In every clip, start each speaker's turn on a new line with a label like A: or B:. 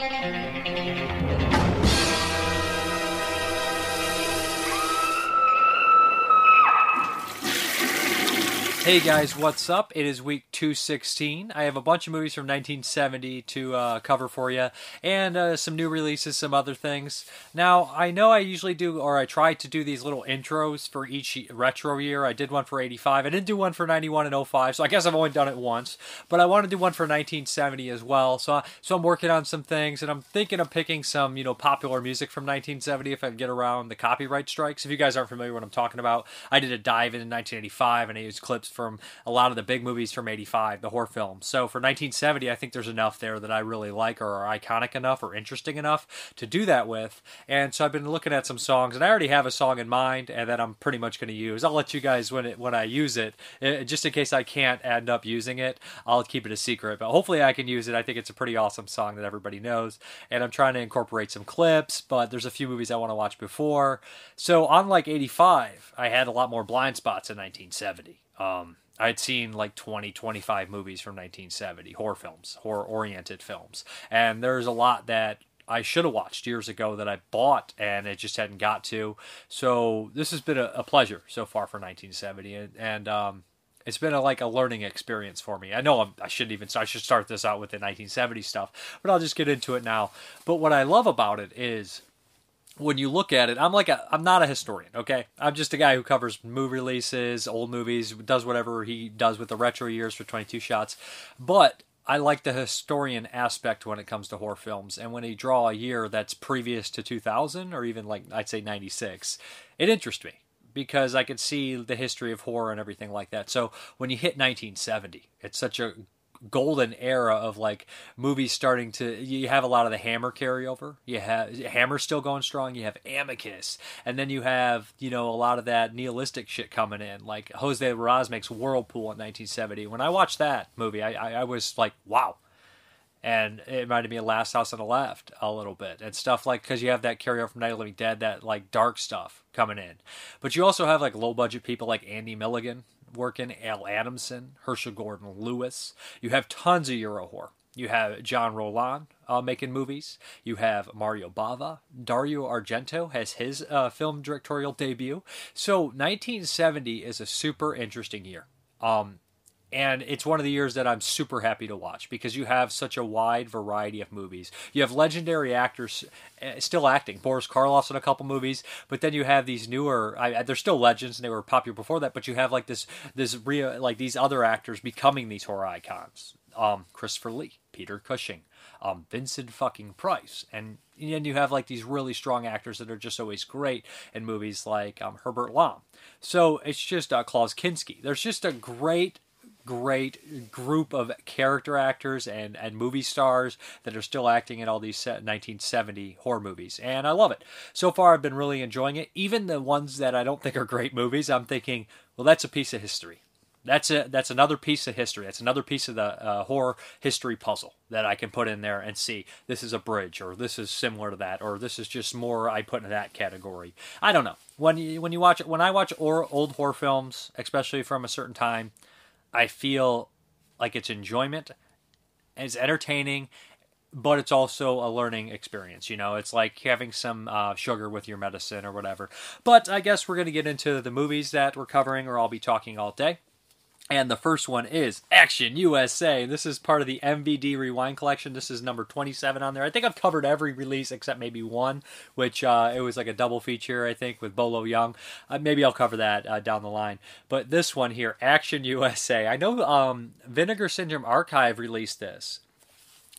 A: Thank you. Hey guys, what's up? It is week 216. I have a bunch of movies from 1970 to uh, cover for you, and uh, some new releases, some other things. Now, I know I usually do, or I try to do these little intros for each retro year. I did one for 85. I didn't do one for 91 and 05, so I guess I've only done it once. But I want to do one for 1970 as well. So, so I'm working on some things, and I'm thinking of picking some, you know, popular music from 1970 if I get around the copyright strikes. If you guys aren't familiar what I'm talking about, I did a dive in 1985, and I used clips from a lot of the big movies from 85, the horror films. So for 1970, I think there's enough there that I really like or are iconic enough or interesting enough to do that with. And so I've been looking at some songs, and I already have a song in mind, and that I'm pretty much going to use. I'll let you guys when it when I use it, eh, just in case I can't end up using it. I'll keep it a secret, but hopefully I can use it. I think it's a pretty awesome song that everybody knows, and I'm trying to incorporate some clips. But there's a few movies I want to watch before. So unlike 85, I had a lot more blind spots in 1970. Um, I'd seen like 20, 25 movies from 1970, horror films, horror oriented films. And there's a lot that I should have watched years ago that I bought and it just hadn't got to. So this has been a, a pleasure so far for 1970. And, and um, it's been a, like a learning experience for me. I know I'm, I shouldn't even I should start this out with the 1970 stuff, but I'll just get into it now. But what I love about it is when you look at it, I'm like a, I'm not a historian, okay? I'm just a guy who covers movie releases, old movies, does whatever he does with the retro years for 22 shots. But I like the historian aspect when it comes to horror films. And when you draw a year that's previous to 2000 or even like I'd say 96, it interests me because I could see the history of horror and everything like that. So when you hit 1970, it's such a golden era of like movies starting to you have a lot of the hammer carryover. You have hammer still going strong. You have amicus. And then you have you know a lot of that nihilistic shit coming in. Like José Larraz makes whirlpool in 1970 when i watched that movie i, I, I was like wow. And it reminded me of Last House on the Left a little bit, and stuff like because you have that carryover from Night of the Living Dead, that like dark stuff coming in, but you also have like low budget people like Andy Milligan working, Al Adamson, Herschel Gordon Lewis. You have tons of Euro horror. You have Jean Rollin uh, making movies. You have Mario Bava. Dario Argento has his uh, film directorial debut. So 1970 is a super interesting year. Um, and it's one of the years that I'm super happy to watch because you have such a wide variety of movies. You have legendary actors uh, still acting. Boris Karloff's in a couple movies, but then you have these newer. I, they're still legends and they were popular before that. But you have like this this real like these other actors becoming these horror icons. Um, Christopher Lee, Peter Cushing, um, Vincent fucking Price, and then you have like these really strong actors that are just always great in movies like um, Herbert Lom. So it's just uh, Klaus Kinski. There's just a great great group of character actors and, and movie stars that are still acting in all these 1970 horror movies. And I love it. So far, I've been really enjoying it. Even the ones that I don't think are great movies, I'm thinking, well, that's a piece of history. That's a, that's another piece of history. That's another piece of the uh, horror history puzzle that I can put in there and see this is a bridge or this is similar to that or this is just more I put in that category. I don't know. When you when you watch when I watch or, old horror films, especially from a certain time, I feel like it's enjoyment, it's entertaining, but it's also a learning experience. You know, it's like having some uh, sugar with your medicine or whatever. But I guess we're going to get into the movies that we're covering, or I'll be talking all day. And the first one is Action USA. This is part of the MVD Rewind collection. This is number 27 on there. I think I've covered every release except maybe one, which uh, it was like a double feature, I think, with Bolo Yeung. Uh, maybe I'll cover that uh, down the line. But this one here, Action USA. I know um, Vinegar Syndrome Archive released this.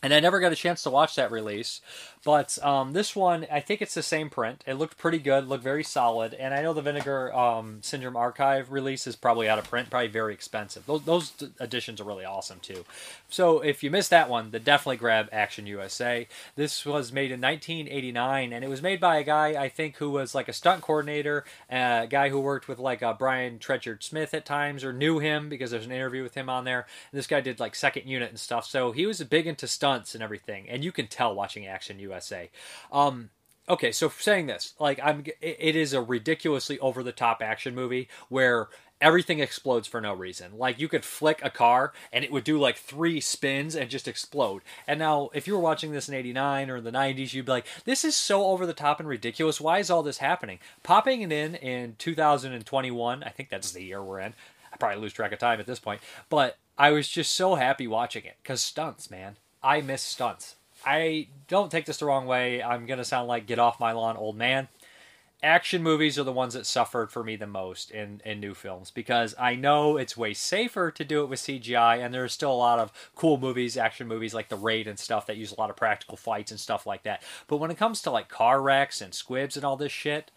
A: And I never got a chance to watch that release. But um, this one, I think it's the same print. It looked pretty good, looked very solid. And I know the Vinegar um, Syndrome Archive release is probably out of print, probably very expensive. Those, those editions are really awesome too. So if you missed that one, then definitely grab Action USA. This was made in 1989, and it was made by a guy I think who was like a stunt coordinator, a guy who worked with like uh, Brian Trenchard Smith at times, or knew him because there's an interview with him on there. And this guy did like second unit and stuff, so he was big into stunts and everything, and you can tell watching Action USA. USA. Um, okay, so saying this, like I'm, it is a ridiculously over the top action movie where everything explodes for no reason. Like you could flick a car and it would do like three spins and just explode. And now, if you were watching this in '89 or in the '90s, you'd be like, "This is so over the top and ridiculous. Why is all this happening?" Popping it in in 2021, I think that's the year we're in. I probably lose track of time at this point, but I was just so happy watching it because stunts, man. I miss stunts. I don't take this the wrong way. I'm gonna sound like get off my lawn, old man. Action movies are the ones that suffered for me the most in, in new films because I know it's way safer to do it with CGI, and there's still a lot of cool movies, action movies like The Raid and stuff that use a lot of practical fights and stuff like that. But when it comes to like car wrecks and squibs and all this shit,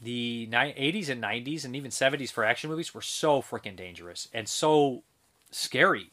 A: the 80s and 90s and even 70s for action movies were so freaking dangerous and so scary.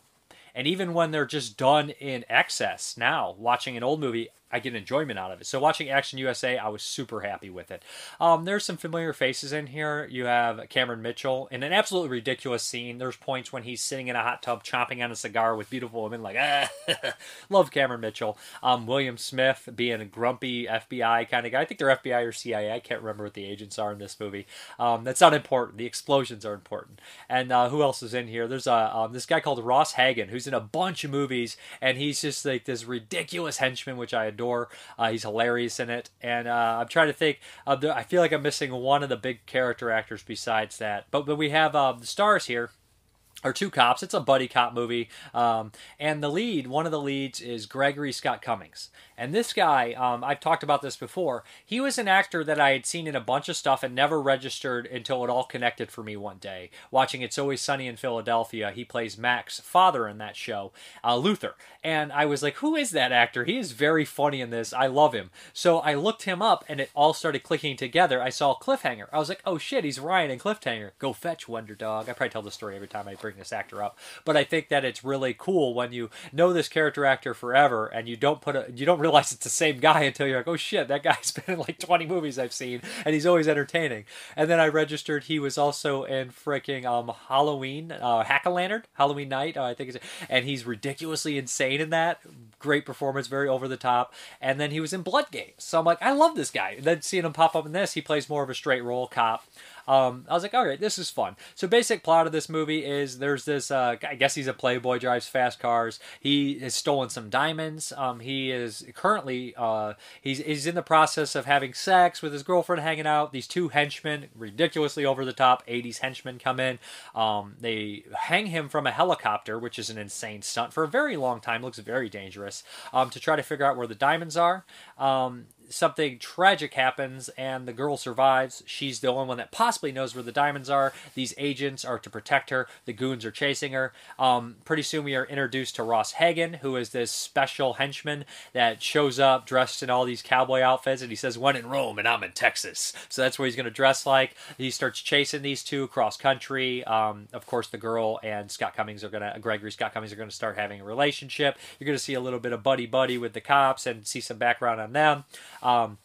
A: And even when they're just done in excess now, watching an old movie, I get enjoyment out of it. So watching Action USA, I was super happy with it. Um, there's some familiar faces in here. You have Cameron Mitchell in an absolutely ridiculous scene. There's points when he's sitting in a hot tub chomping on a cigar with beautiful women, like ah, love Cameron Mitchell. Um, William Smith being a grumpy FBI kind of guy. I think they're FBI or CIA. I can't remember what the agents are in this movie. Um, that's not important. The explosions are important. And uh, who else is in here? There's a um, this guy called Ross Hagen who's in a bunch of movies, and he's just like this ridiculous henchman, which I adore door. Uh, he's hilarious in it, and uh, I'm trying to think. The, I feel like I'm missing one of the big character actors besides that. But but we have uh, the stars here or two cops. It's a buddy cop movie, um, and the lead, one of the leads, is Gregory Scott Cummins. And this guy, um, I've talked about this before. He was an actor that I had seen in a bunch of stuff and never registered until it all connected for me one day. Watching It's Always Sunny in Philadelphia, he plays Mac's father in that show, uh, Luther. And I was like, who is that actor? He is very funny in this. I love him. So I looked him up, and it all started clicking together. I saw Cliffhanger. I was like, oh shit, he's Ryan in Cliffhanger. Go fetch Wonder Dog. I probably tell the story every time I bring this actor up, but I think that it's really cool when you know this character actor forever and you don't put a you don't realize it's the same guy until you're like, oh shit, that guy's been in like 20 movies I've seen, and he's always entertaining. And then I registered he was also in freaking um, Halloween, uh, Hack-O-Lantern, Halloween Night, uh, I think it's, and he's ridiculously insane in that. Great performance, very over the top. And then he was in Blood Games, so I'm like, I love this guy. And then seeing him pop up in this, he plays more of a straight role cop. Um, I was like, all right, this is fun. So basic plot of this movie is there's this. Uh, I guess he's a playboy, drives fast cars. He has stolen some diamonds. Um, he is currently uh, he's he's in the process of having sex with his girlfriend, hanging out. These two henchmen, ridiculously over the top, 80s henchmen come in. Um, they hang him from a helicopter, which is an insane stunt for a very long time. Looks very dangerous. Um, to try to figure out where the diamonds are. Um, something tragic happens and the girl survives. She's the only one that possibly knows where the diamonds are. These agents are to protect her. The goons are chasing her. Um, pretty soon we are introduced to Ross Hagen, who is this special henchman that shows up dressed in all these cowboy outfits, and he says, "When in Rome, and I'm in Texas." So that's what he's going to dress like. He starts chasing these two across country. Um, of course, the girl and Scott Cummins are going to Gregory Scott Cummins are going to start having a relationship. You're going to see a little bit of buddy buddy with the cops and see some background on them. Um,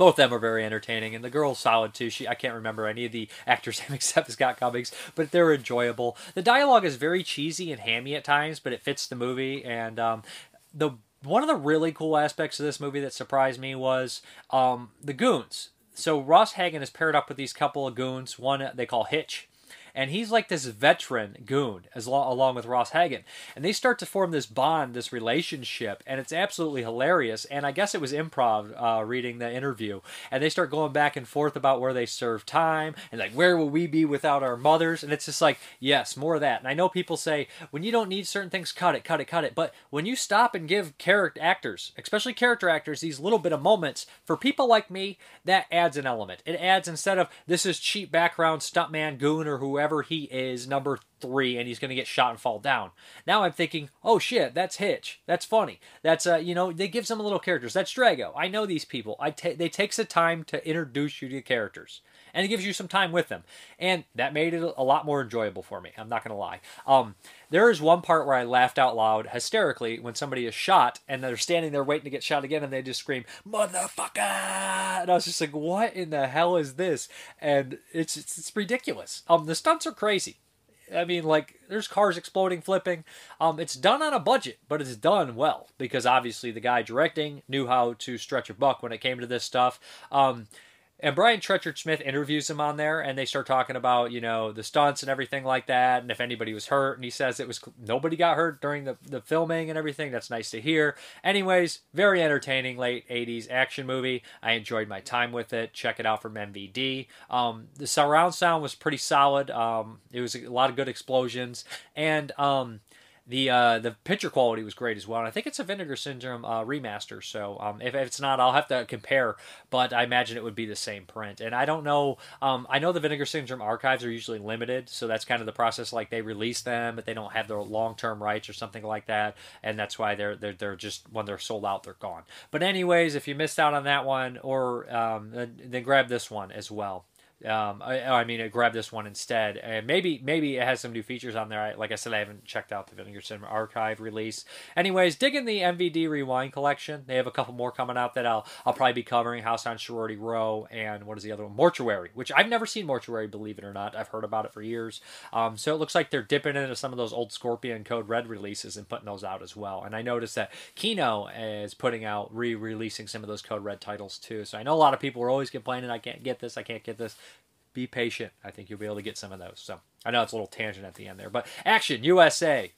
A: both of them are very entertaining, and the girl's solid too. She I can't remember any of the actors' name except Scott Cummins, but they're enjoyable. The dialogue is very cheesy and hammy at times, but it fits the movie. And um, the one of the really cool aspects of this movie that surprised me was um, the goons. So Ross Hagen is paired up with these couple of goons. One they call Hitch, and he's like this veteran goon as lo- along with Ross Hagen, and they start to form this bond, this relationship, and it's absolutely hilarious. And I guess it was improv uh, reading the interview, and they start going back and forth about where they serve time and like where will we be without our mothers, and it's just like yes, more of that. And I know people say when you don't need certain things, cut it, cut it, cut it, but when you stop and give character actors, especially character actors, these little bit of moments for people like me, that adds an element. It adds instead of this is cheap background stuntman goon or whoever whoever he is, number three, and he's going to get shot and fall down. Now I'm thinking, oh shit, that's Hitch. That's funny. That's uh, you know, they give some little characters. That's Drago. I know these people. I they takes the time to introduce you to the characters, and it gives you some time with them, and that made it a lot more enjoyable for me. I'm not going to lie. Um, there is one part where I laughed out loud hysterically when somebody is shot and they're standing there waiting to get shot again and they just scream motherfucker and I was just like what in the hell is this and it's it's, it's ridiculous um the stunts are crazy I mean, like there's cars exploding, flipping. Um, it's done on a budget, but it's done well because obviously the guy directing knew how to stretch a buck when it came to this stuff. Um, and Brian Trenchard Smith interviews him on there, and they start talking about you know the stunts and everything like that, and if anybody was hurt. And he says it was nobody got hurt during the the filming and everything. That's nice to hear. Anyways, very entertaining late '80s action movie. I enjoyed my time with it. Check it out from MVD. Um, the surround sound was pretty solid. Um, it was a lot of good explosions, and um, the uh, the picture quality was great as well. And I think it's a Vinegar Syndrome uh, remaster. So um, if, if, it's not, I'll have to compare. But I imagine it would be the same print. And I don't know. Um, I know the Vinegar Syndrome archives are usually limited, so that's kind of the process. Like they release them, but they don't have their long term rights or something like that. And that's why they're they're they're just when they're sold out, they're gone. But anyways, if you missed out on that one, or um, then grab this one as well. Um, I, I, mean, I grabbed this one instead, and maybe maybe it has some new features on there. I, like I said, I haven't checked out the Vinegar Syndrome Archive release. Anyways, digging the MVD Rewind collection. They have a couple more coming out that I'll I'll probably be covering. House on Sorority Row and what is the other one? Mortuary, which I've never seen Mortuary, believe it or not. I've heard about it for years. Um, so it looks like they're dipping into some of those old Scorpion Code Red releases and putting those out as well. And I noticed that Kino is putting out re-releasing some of those Code Red titles too. So I know a lot of people are always complaining, I can't get this, I can't get this be patient. I think you'll be able to get some of those. So I know it's a little tangent at the end there, but Action USA,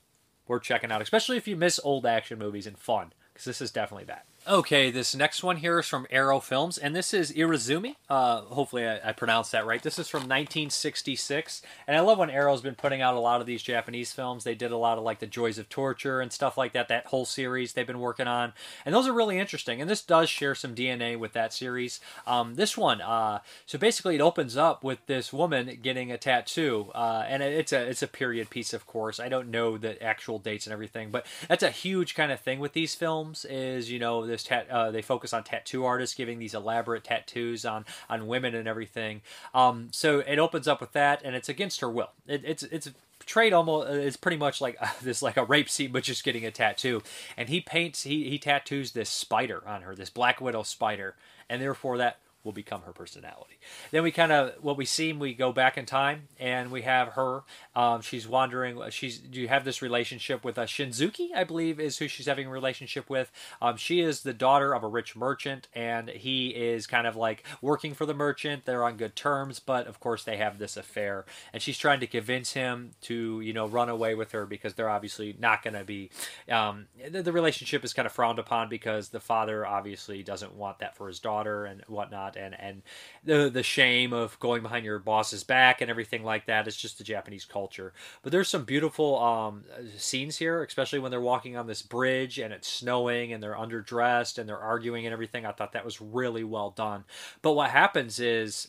A: we're checking out, especially if you miss old action movies and fun, because this is definitely that. Okay, this next one here is from Arrow Films, and this is Irezumi. Uh, hopefully, I, I, pronounced that right. This is from 1966, and I love when Arrow's been putting out a lot of these Japanese films. They did a lot of like the Joys of Torture and stuff like that. That whole series they've been working on, and those are really interesting. And this does share some DNA with that series. Um, this one, uh, so basically, it opens up with this woman getting a tattoo, uh, and it's a it's a period piece, of course. I don't know the actual dates and everything, but that's a huge kind of thing with these films. Is you know this tat, uh, they focus on tattoo artists giving these elaborate tattoos on on women and everything. Um, so it opens up with that, and it's against her will. It, it's it's portrayed almost it's pretty much like uh, this like a rape scene but just getting a tattoo and he paints he he tattoos this spider on her this black widow spider and therefore that will become her personality. Then we kind of what we see, we go back in time, and we have her. Um, she's wandering. She's do you have this relationship with a uh, Shinzuki, I believe, is who she's having a relationship with. Um, she is the daughter of a rich merchant, and he is kind of like working for the merchant. They're on good terms, but of course they have this affair, and she's trying to convince him to you know run away with her because they're obviously not going to be. Um, the, the relationship is kind of frowned upon because the father obviously doesn't want that for his daughter and whatnot and and the the shame of going behind your boss's back and everything like that. It's just the Japanese culture. But there's some beautiful um, scenes here, especially when they're walking on this bridge and it's snowing and they're underdressed and they're arguing and everything. I thought that was really well done. But what happens is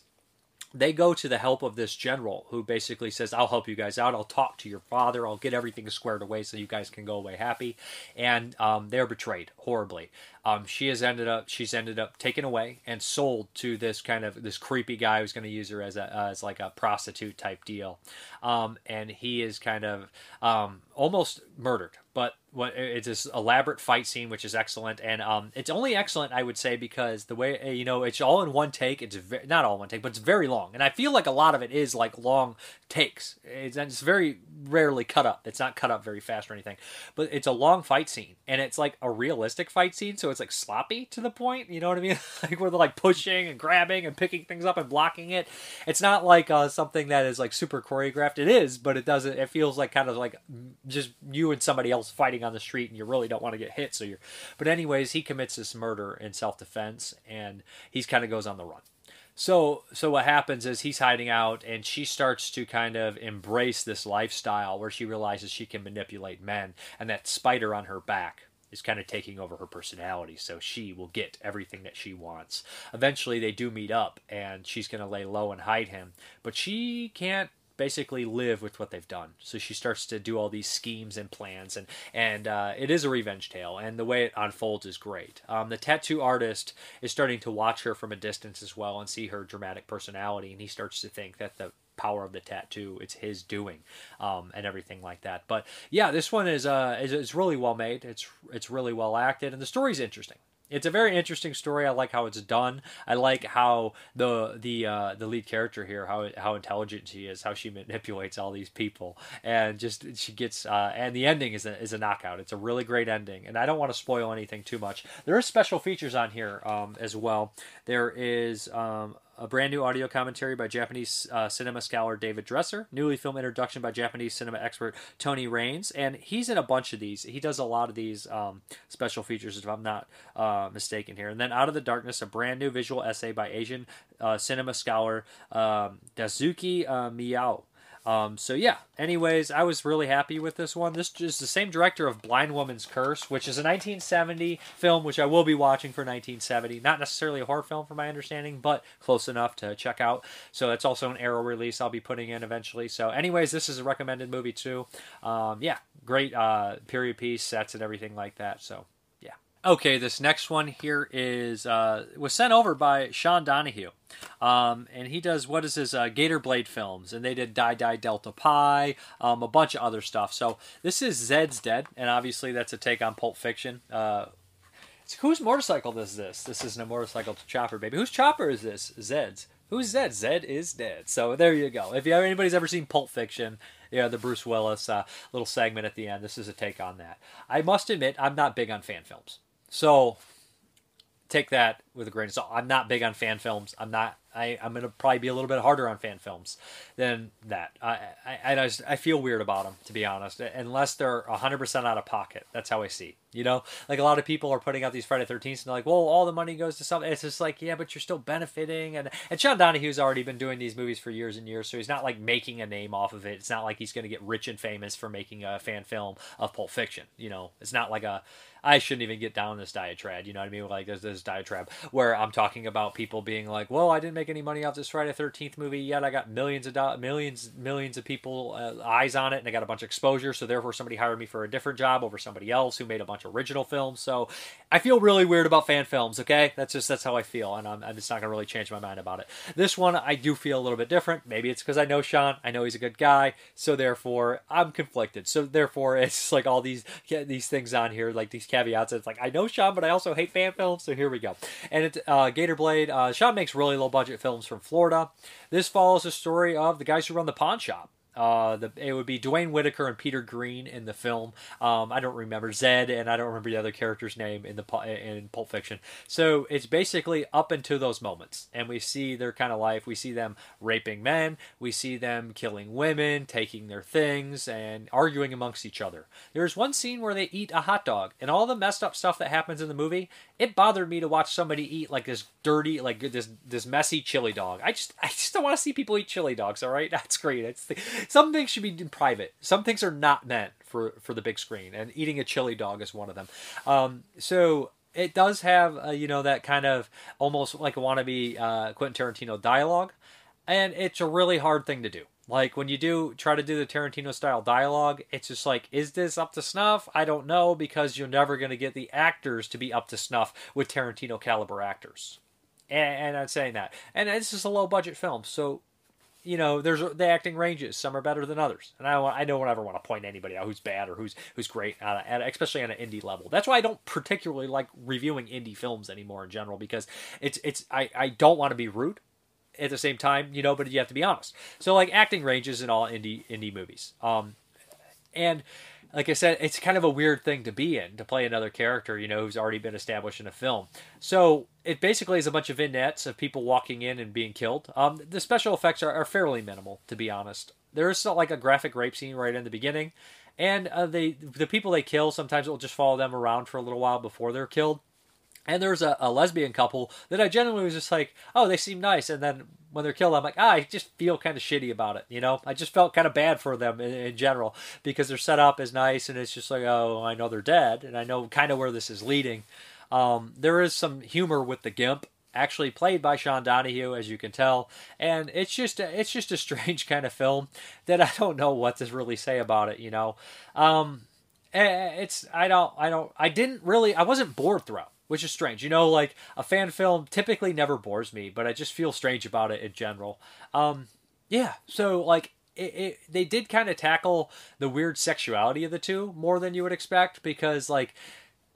A: they go to the help of this general who basically says, I'll help you guys out. I'll talk to your father. I'll get everything squared away so you guys can go away happy. And um, they're betrayed horribly. Um, she has ended up she's ended up taken away and sold to this kind of this creepy guy who's going to use her as a as like a prostitute type deal, um, and he is kind of um, almost murdered. But what it's this elaborate fight scene, which is excellent, and um, it's only excellent, I would say, because the way eh, you know it's all in one take. It's not all one take, but it's very long, and I feel like a lot of it is like long takes. It's, it's very rarely cut up. It's not cut up very fast or anything, but it's a long fight scene, and it's like a realistic fight scene, so it's like sloppy to the point. You know what I mean? like where they're like pushing and grabbing and picking things up and blocking it. It's not like uh, something that is like super choreographed. It is, but it doesn't. It feels like kind of like just you and somebody else fighting on the street, and you really don't want to get hit. So you're. But anyways, he commits this murder in self defense, and he's kind of goes on the run. So so what happens is he's hiding out and she starts to kind of embrace this lifestyle where she realizes she can manipulate men and that spider on her back is kind of taking over her personality, so she will get everything that she wants. Eventually, they do meet up, and she's going to lay low and hide him, but she can't basically live with what they've done. So she starts to do all these schemes and plans, and and uh, it is a revenge tale, and the way it unfolds is great. Um, the tattoo artist is starting to watch her from a distance as well and see her dramatic personality, and he starts to think that the power of the tattoo. It's his doing, um, and everything like that. But yeah, this one is uh is, is really well made. It's it's really well acted, and the story's interesting. It's a very interesting story. I like how it's done. I like how the the uh, the lead character here, how how intelligent she is, how she manipulates all these people, and just she gets uh, and the ending is a is a knockout. It's a really great ending, and I don't want to spoil anything too much. There are special features on here um, as well. There is um, a brand new audio commentary by Japanese uh, cinema scholar David Desser, newly film introduction by Japanese cinema expert Tony Rayns, and he's in a bunch of these. He does a lot of these um, special features, if I'm not uh, mistaken here. And then Out of the Darkness, a brand new visual essay by Asian uh, cinema scholar um, Daisuke uh, Miyao. Um, so yeah. Anyways, I was really happy with this one. This is the same director of Blind Woman's Curse, which is a 1970 film, which I will be watching for 1970. Not necessarily a horror film, from my understanding, but close enough to check out. So it's also an Arrow release I'll be putting in eventually. So, anyways, this is a recommended movie too. Um, yeah, great uh, period piece sets and everything like that. So Okay, this next one here is uh, was sent over by Sean Donahue, um, and he does what is his uh, Gator Blade films, and they did Die Die Delta Pi, um, a bunch of other stuff. So this is Zed's Dead, and obviously that's a take on Pulp Fiction. Uh, whose motorcycle is this? This isn't a motorcycle to Chopper, baby. Whose chopper is this? Zed's. Who's Zed? Zed is dead. So there you go. If you, anybody's ever seen Pulp Fiction, yeah, the Bruce Willis uh, little segment at the end, this is a take on that. I must admit, I'm not big on fan films. So take that with a grain of salt. I'm not big on fan films. I'm not. I, I'm gonna probably be a little bit harder on fan films than that. I I, I, just, I feel weird about them to be honest, unless they're 100 percent out of pocket. That's how I see. You know, like a lot of people are putting out these Friday 13th and they're like, well, all the money goes to something. It's just like, yeah, but you're still benefiting. And and Sean Donahue's already been doing these movies for years and years, so he's not like making a name off of it. It's not like he's gonna get rich and famous for making a fan film of Pulp Fiction. You know, it's not like a I shouldn't even get down this diatribe. You know what I mean? Like there's this diatribe where I'm talking about people being like, "Well, I didn't make any money off this Friday Thirteenth movie yet. I got millions of do- millions millions of people uh, eyes on it, and I got a bunch of exposure. So therefore, somebody hired me for a different job over somebody else who made a bunch of original films. So I feel really weird about fan films. Okay, that's just that's how I feel, and I'm, I'm just not gonna really change my mind about it. This one I do feel a little bit different. Maybe it's because I know Sean. I know he's a good guy. So therefore, I'm conflicted. So therefore, it's like all these these things on here, like these caveats. It's like I know Sean, but I also hate fan films. So here we go. And uh, Gator Blade. Uh, Sean makes really low budget films from Florida. This follows the story of the guys who run the pawn shop. Uh, the, it would be Duane Whitaker and Peter Green in the film. Um, I don't remember Zed, and I don't remember the other character's name in the in Pulp Fiction. So it's basically up into those moments, and we see their kind of life. We see them raping men, we see them killing women, taking their things, and arguing amongst each other. There's one scene where they eat a hot dog, and all the messed up stuff that happens in the movie. It bothered me to watch somebody eat like this dirty, like this this messy chili dog. I just I just don't want to see people eat chili dogs. All right, that's great. It's the, some things should be in private. Some things are not meant for for the big screen, and eating a chili dog is one of them. Um, so it does have uh, you know that kind of almost like a wannabe uh, Quentin Tarantino dialogue, and it's a really hard thing to do. Like when you do try to do the Tarantino style dialogue, it's just like, is this up to snuff? I don't know because you're never going to get the actors to be up to snuff with Tarantino caliber actors. And, and I'm saying that, and it's just a low budget film, so you know, there's the acting ranges. Some are better than others, and I don't, I don't ever want to point anybody out who's bad or who's who's great, uh, especially on an indie level. That's why I don't particularly like reviewing indie films anymore in general because it's it's I, I don't want to be rude at the same time, you know, but you have to be honest. So like acting ranges in all indie indie movies, um, and like I said, it's kind of a weird thing to be in to play another character, you know, who's already been established in a film. So it basically is a bunch of vignettes of people walking in and being killed. Um, the special effects are, are, fairly minimal, to be honest. There is like a graphic rape scene right in the beginning, and uh, they the people they kill sometimes it will just follow them around for a little while before they're killed. And there's a, a, lesbian couple that I genuinely was just like, oh, they seem nice. And then when they're killed, I'm like, ah, I just feel kind of shitty about it. You know, I just felt kind of bad for them in, in, general because they're set up as nice, and it's just like, oh, I know they're dead, and I know kind of where this is leading. Um, there is some humor with the gimp, actually played by Sean Donahue, as you can tell, and it's just a, it's just a strange kind of film that I don't know what to really say about it. You know, um, it's I don't I don't I didn't really I wasn't bored throughout which is strange. You know, like a fan film typically never bores me, but I just feel strange about it in general. Um, yeah, so like it, it, they did kind of tackle the weird sexuality of the two more than you would expect because like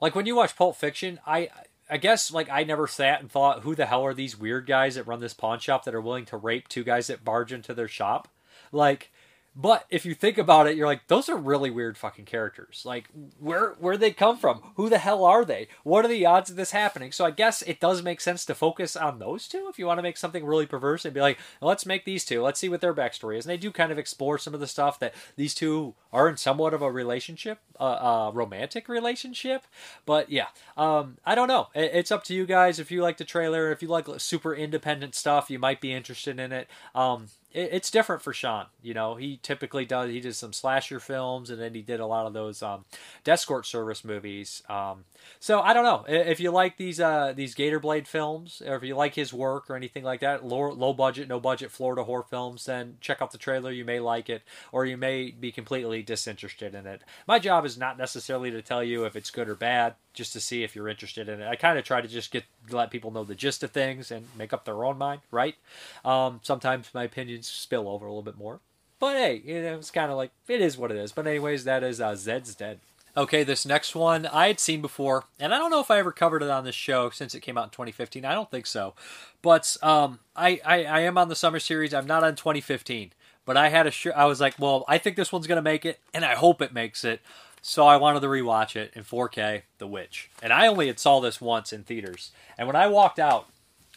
A: like when you watch Pulp Fiction, I I guess like I never sat and thought, who the hell are these weird guys that run this pawn shop that are willing to rape two guys that barge into their shop? Like, but if you think about it, you're like, those are really weird fucking characters. Like, where where they come from? Who the hell are they? What are the odds of this happening? So I guess it does make sense to focus on those two if you want to make something really perverse and be like, let's make these two. Let's see what their backstory is. And they do kind of explore some of the stuff that these two are in somewhat of a relationship, a uh, romantic relationship. But yeah, um, I don't know. It, it's up to you guys. If you like the trailer, if you like super independent stuff, you might be interested in it. Um, it, it's different for Sean. You know, he typically does. He did some slasher films, and then he did a lot of those um, escort service movies. Um, so I don't know if you like these uh, these Gator Blade films, or if you like his work or anything like that. Low low budget, no budget Florida horror films. Then check out the trailer. You may like it, or you may be completely disinterested in it. My job is not necessarily to tell you if it's good or bad just to see if you're interested in it. I kind of try to just get let people know the gist of things and make up their own mind, right? Um, sometimes my opinions spill over a little bit more, but hey, you know, it's kind of like it is what it is. But anyways, that is uh, Zed's Dead. Okay, this next one I had seen before, and I don't know if I ever covered it on this show since it came out in 2015. I don't think so, but um, I, I, I am on the summer series. I'm not on 2015, but I had a sh- I was like, well, I think this one's gonna make it, and I hope it makes it. So I wanted to rewatch it in 4K, The Witch. And I only had saw this once in theaters. And when I walked out,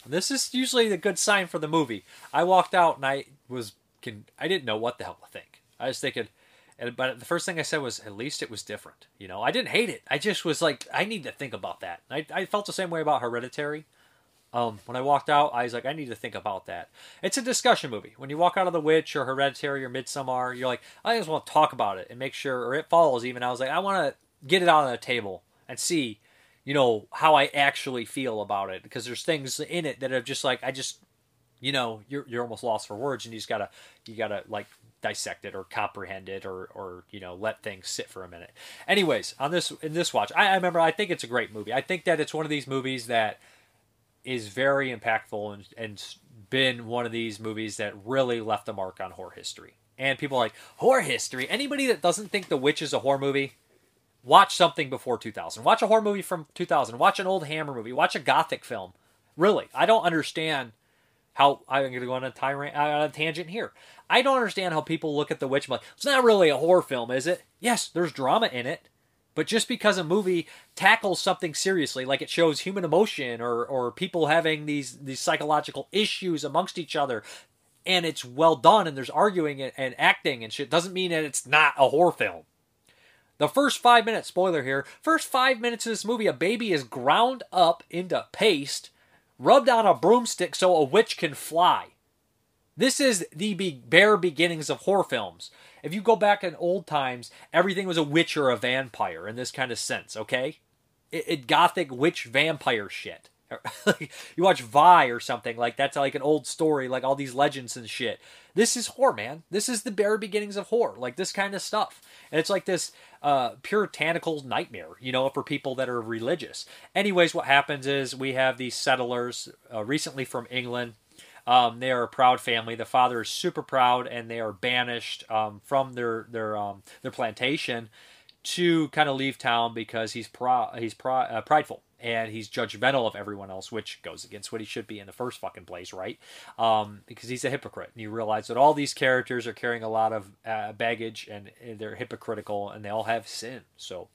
A: this is usually a good sign for the movie. I walked out and I was can I didn't know what the hell to think. I was thinking and but the first thing I said was at least it was different. You know, I didn't hate it. I just was like I need to think about that. I I felt the same way about Hereditary. Um, when I walked out, I was like, I need to think about that. It's a discussion movie. When you walk out of The Witch or Hereditary or Midsommar, you're like, I just want to talk about it and make sure, or It Follows even. I was like, I want to get it on the table and see, you know, how I actually feel about it because there's things in it that are just like, I just, you know, you're you're almost lost for words and you just gotta you gotta like dissect it or comprehend it or or you know let things sit for a minute. Anyways, on this in this watch, I, I remember I think it's a great movie. I think that it's one of these movies that is very impactful and, and been one of these movies that really left a mark on horror history. And people are like, horror history? Anybody that doesn't think The Witch is a horror movie, watch something before 2000. Watch a horror movie from 2000. Watch an old Hammer movie. Watch a Gothic film. Really, I don't understand how I'm going to go on a, tyrant, uh, on a tangent here. I don't understand how people look at The Witch like, it's not really a horror film, is it? Yes, there's drama in it. But just because a movie tackles something seriously, like it shows human emotion or, or people having these, these psychological issues amongst each other, and it's well done and there's arguing and acting and shit, doesn't mean that it's not a horror film. The first five minutes, spoiler here, first five minutes of this movie, a baby is ground up into paste, rubbed on a broomstick so a witch can fly. This is the bare beginnings of horror films. If you go back in old times, everything was a witch or a vampire in this kind of sense, okay? It, it gothic witch vampire shit. you watch Viy or something like that's like an old story, like all these legends and shit. This is horror, man. This is the bare beginnings of horror, like this kind of stuff. And it's like this uh, puritanical nightmare, you know, for people that are religious. Anyways, what happens is we have these settlers uh, recently from England um, they are a proud family. The father is super proud, and they are banished um, from their their um, their plantation to kind of leave town because he's pro- he's pro- uh, prideful and he's judgmental of everyone else, which goes against what he should be in the first fucking place, right? Um, because he's a hypocrite, and you realize that all these characters are carrying a lot of uh, baggage and they're hypocritical, and they all have sin. So,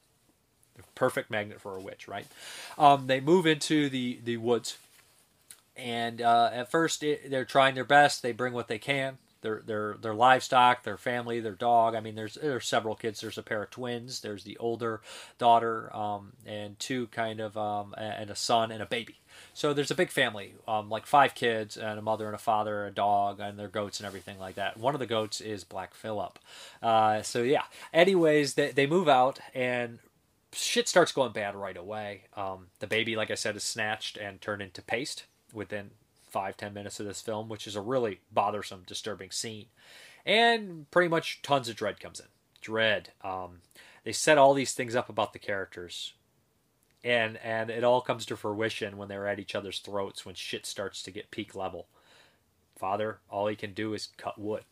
A: perfect magnet for a witch, right? Um, they move into the the woods and uh, at first it, they're trying their best. They bring what they can. Their their their livestock, their family, their dog. I mean, there's there's several kids. There's a pair of twins. There's the older daughter, um, and two kind of um, and a son and a baby. So there's a big family, um, like five kids and a mother and a father, a dog, and their goats and everything like that. One of the goats is Black Phillip. Uh, so yeah. Anyways, they they move out and shit starts going bad right away. Um, the baby, like I said, is snatched and turned into paste within five ten minutes of this film, which is a really bothersome, disturbing scene, and pretty much tons of dread comes in. Dread. Um, they set all these things up about the characters, and and it all comes to fruition when they're at each other's throats when shit starts to get peak level. Father, all he can do is cut wood.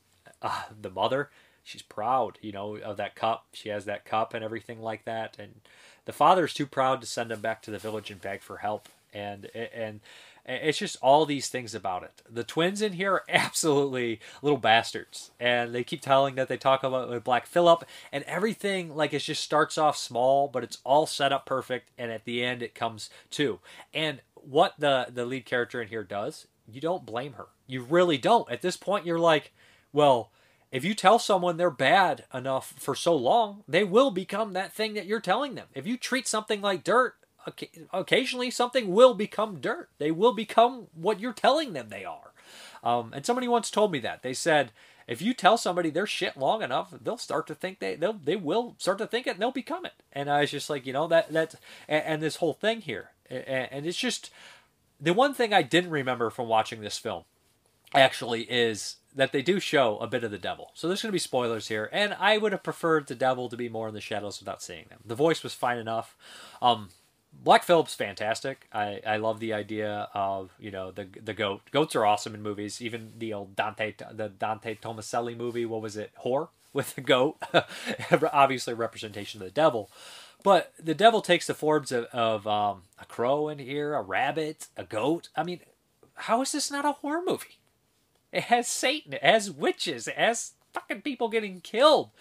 A: Uh, the mother, she's proud, you know, of that cup. She has that cup and everything like that. And the father's too proud to send him back to the village and beg for help. And and it's just all these things about it. The twins in here are absolutely little bastards, and they keep telling that they talk about Black Phillip, and everything like it just starts off small, but it's all set up perfect, and at the end it comes to. And what the the lead character in here does, you don't blame her. You really don't. At this point, you're like, well. If you tell someone they're bad enough for so long, they will become that thing that you're telling them. If you treat something like dirt, occasionally something will become dirt. They will become what you're telling them they are. Um, and somebody once told me that. They said, if you tell somebody they're shit long enough, they'll start to think they they'll they will start to think it and they'll become it. And I was just like, you know, that that and, and this whole thing here, and, and it's just the one thing I didn't remember from watching this film actually is that they do show a bit of the devil. So there's going to be spoilers here, and I would have preferred the devil to be more in the shadows without seeing them. The voice was fine enough. Um, Black Phillip's fantastic. I, I love the idea of you know the the goat. Goats are awesome in movies. Even the old Dante the Dante Tomaselli movie. What was it? Whore with the goat. Obviously, representation of the devil. But the devil takes the forms of, of um, a crow in here, a rabbit, a goat. I mean, how is this not a horror movie? It has Satan, it has witches, it has fucking people getting killed.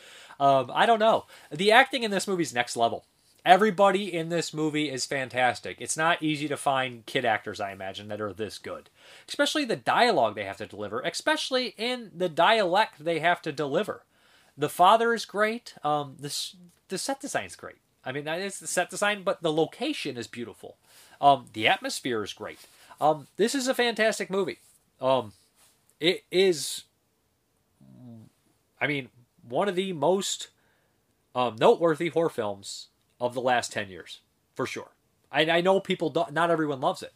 A: Um, I don't know. The acting in this movie is next level. Everybody in this movie is fantastic. It's not easy to find kid actors, I imagine, that are this good. Especially the dialogue they have to deliver, especially in the dialect they have to deliver. The father is great. Um, the, the set design is great. I mean, that is the set design, but the location is beautiful. Um, the atmosphere is great. Um, this is a fantastic movie. Um, it is, I mean, one of the most um, noteworthy horror films of the last 10 years, for sure. I, I know people, don't, not everyone loves it,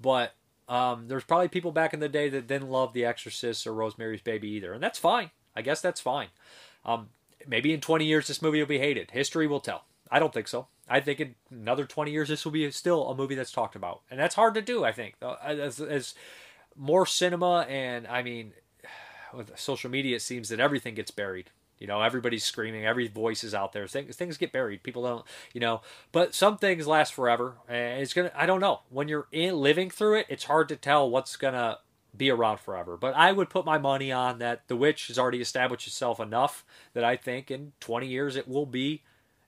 A: but um, there's probably people back in the day that didn't love The Exorcist or Rosemary's Baby either, and that's fine. I guess that's fine. Um, maybe in 20 years this movie will be hated. History will tell. I don't think so. I think in another 20 years this will be still a movie that's talked about, and that's hard to do. I think uh, as, as more cinema and I mean, with social media, it seems that everything gets buried. You know, everybody's screaming, every voice is out there. Things, things get buried. People don't, you know, but some things last forever. And it's to, I don't know. When you're in living through it, it's hard to tell what's to be around forever. But I would put my money on that The Witch has already established itself enough that I think in 20 years it will be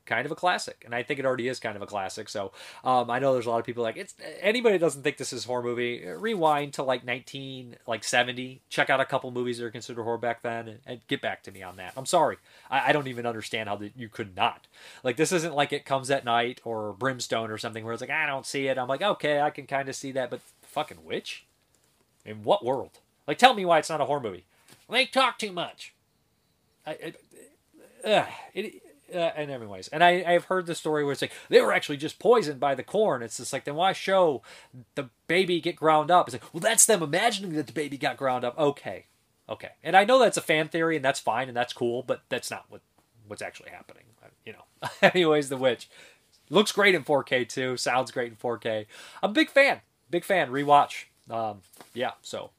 A: kind of a classic, and I think it already is kind of a classic. So um, I know there's a lot of people like it's anybody doesn't think this is a horror movie. Rewind to like 19 like 70, check out a couple movies that are considered horror back then, and, and get back to me on that. I'm sorry, I, I don't even understand how that you could not like this. Isn't like it comes at night or Brimstone or something where it's like I don't see it. I'm like okay, I can kind of see that, but fucking witch. In what world? Like, tell me why it's not a horror movie. They talk too much. I, uh, it, uh, and anyways, and I I've heard the story where it's like they were actually just poisoned by the corn. It's just like then why show the baby get ground up? It's like well that's them imagining that the baby got ground up. Okay, okay, and I know that's a fan theory and that's fine and that's cool, but that's not what what's actually happening. Uh, you know. anyways, the witch looks great in 4K too. Sounds great in 4K. I'm a big fan. Big fan. Rewatch. Um, yeah. So,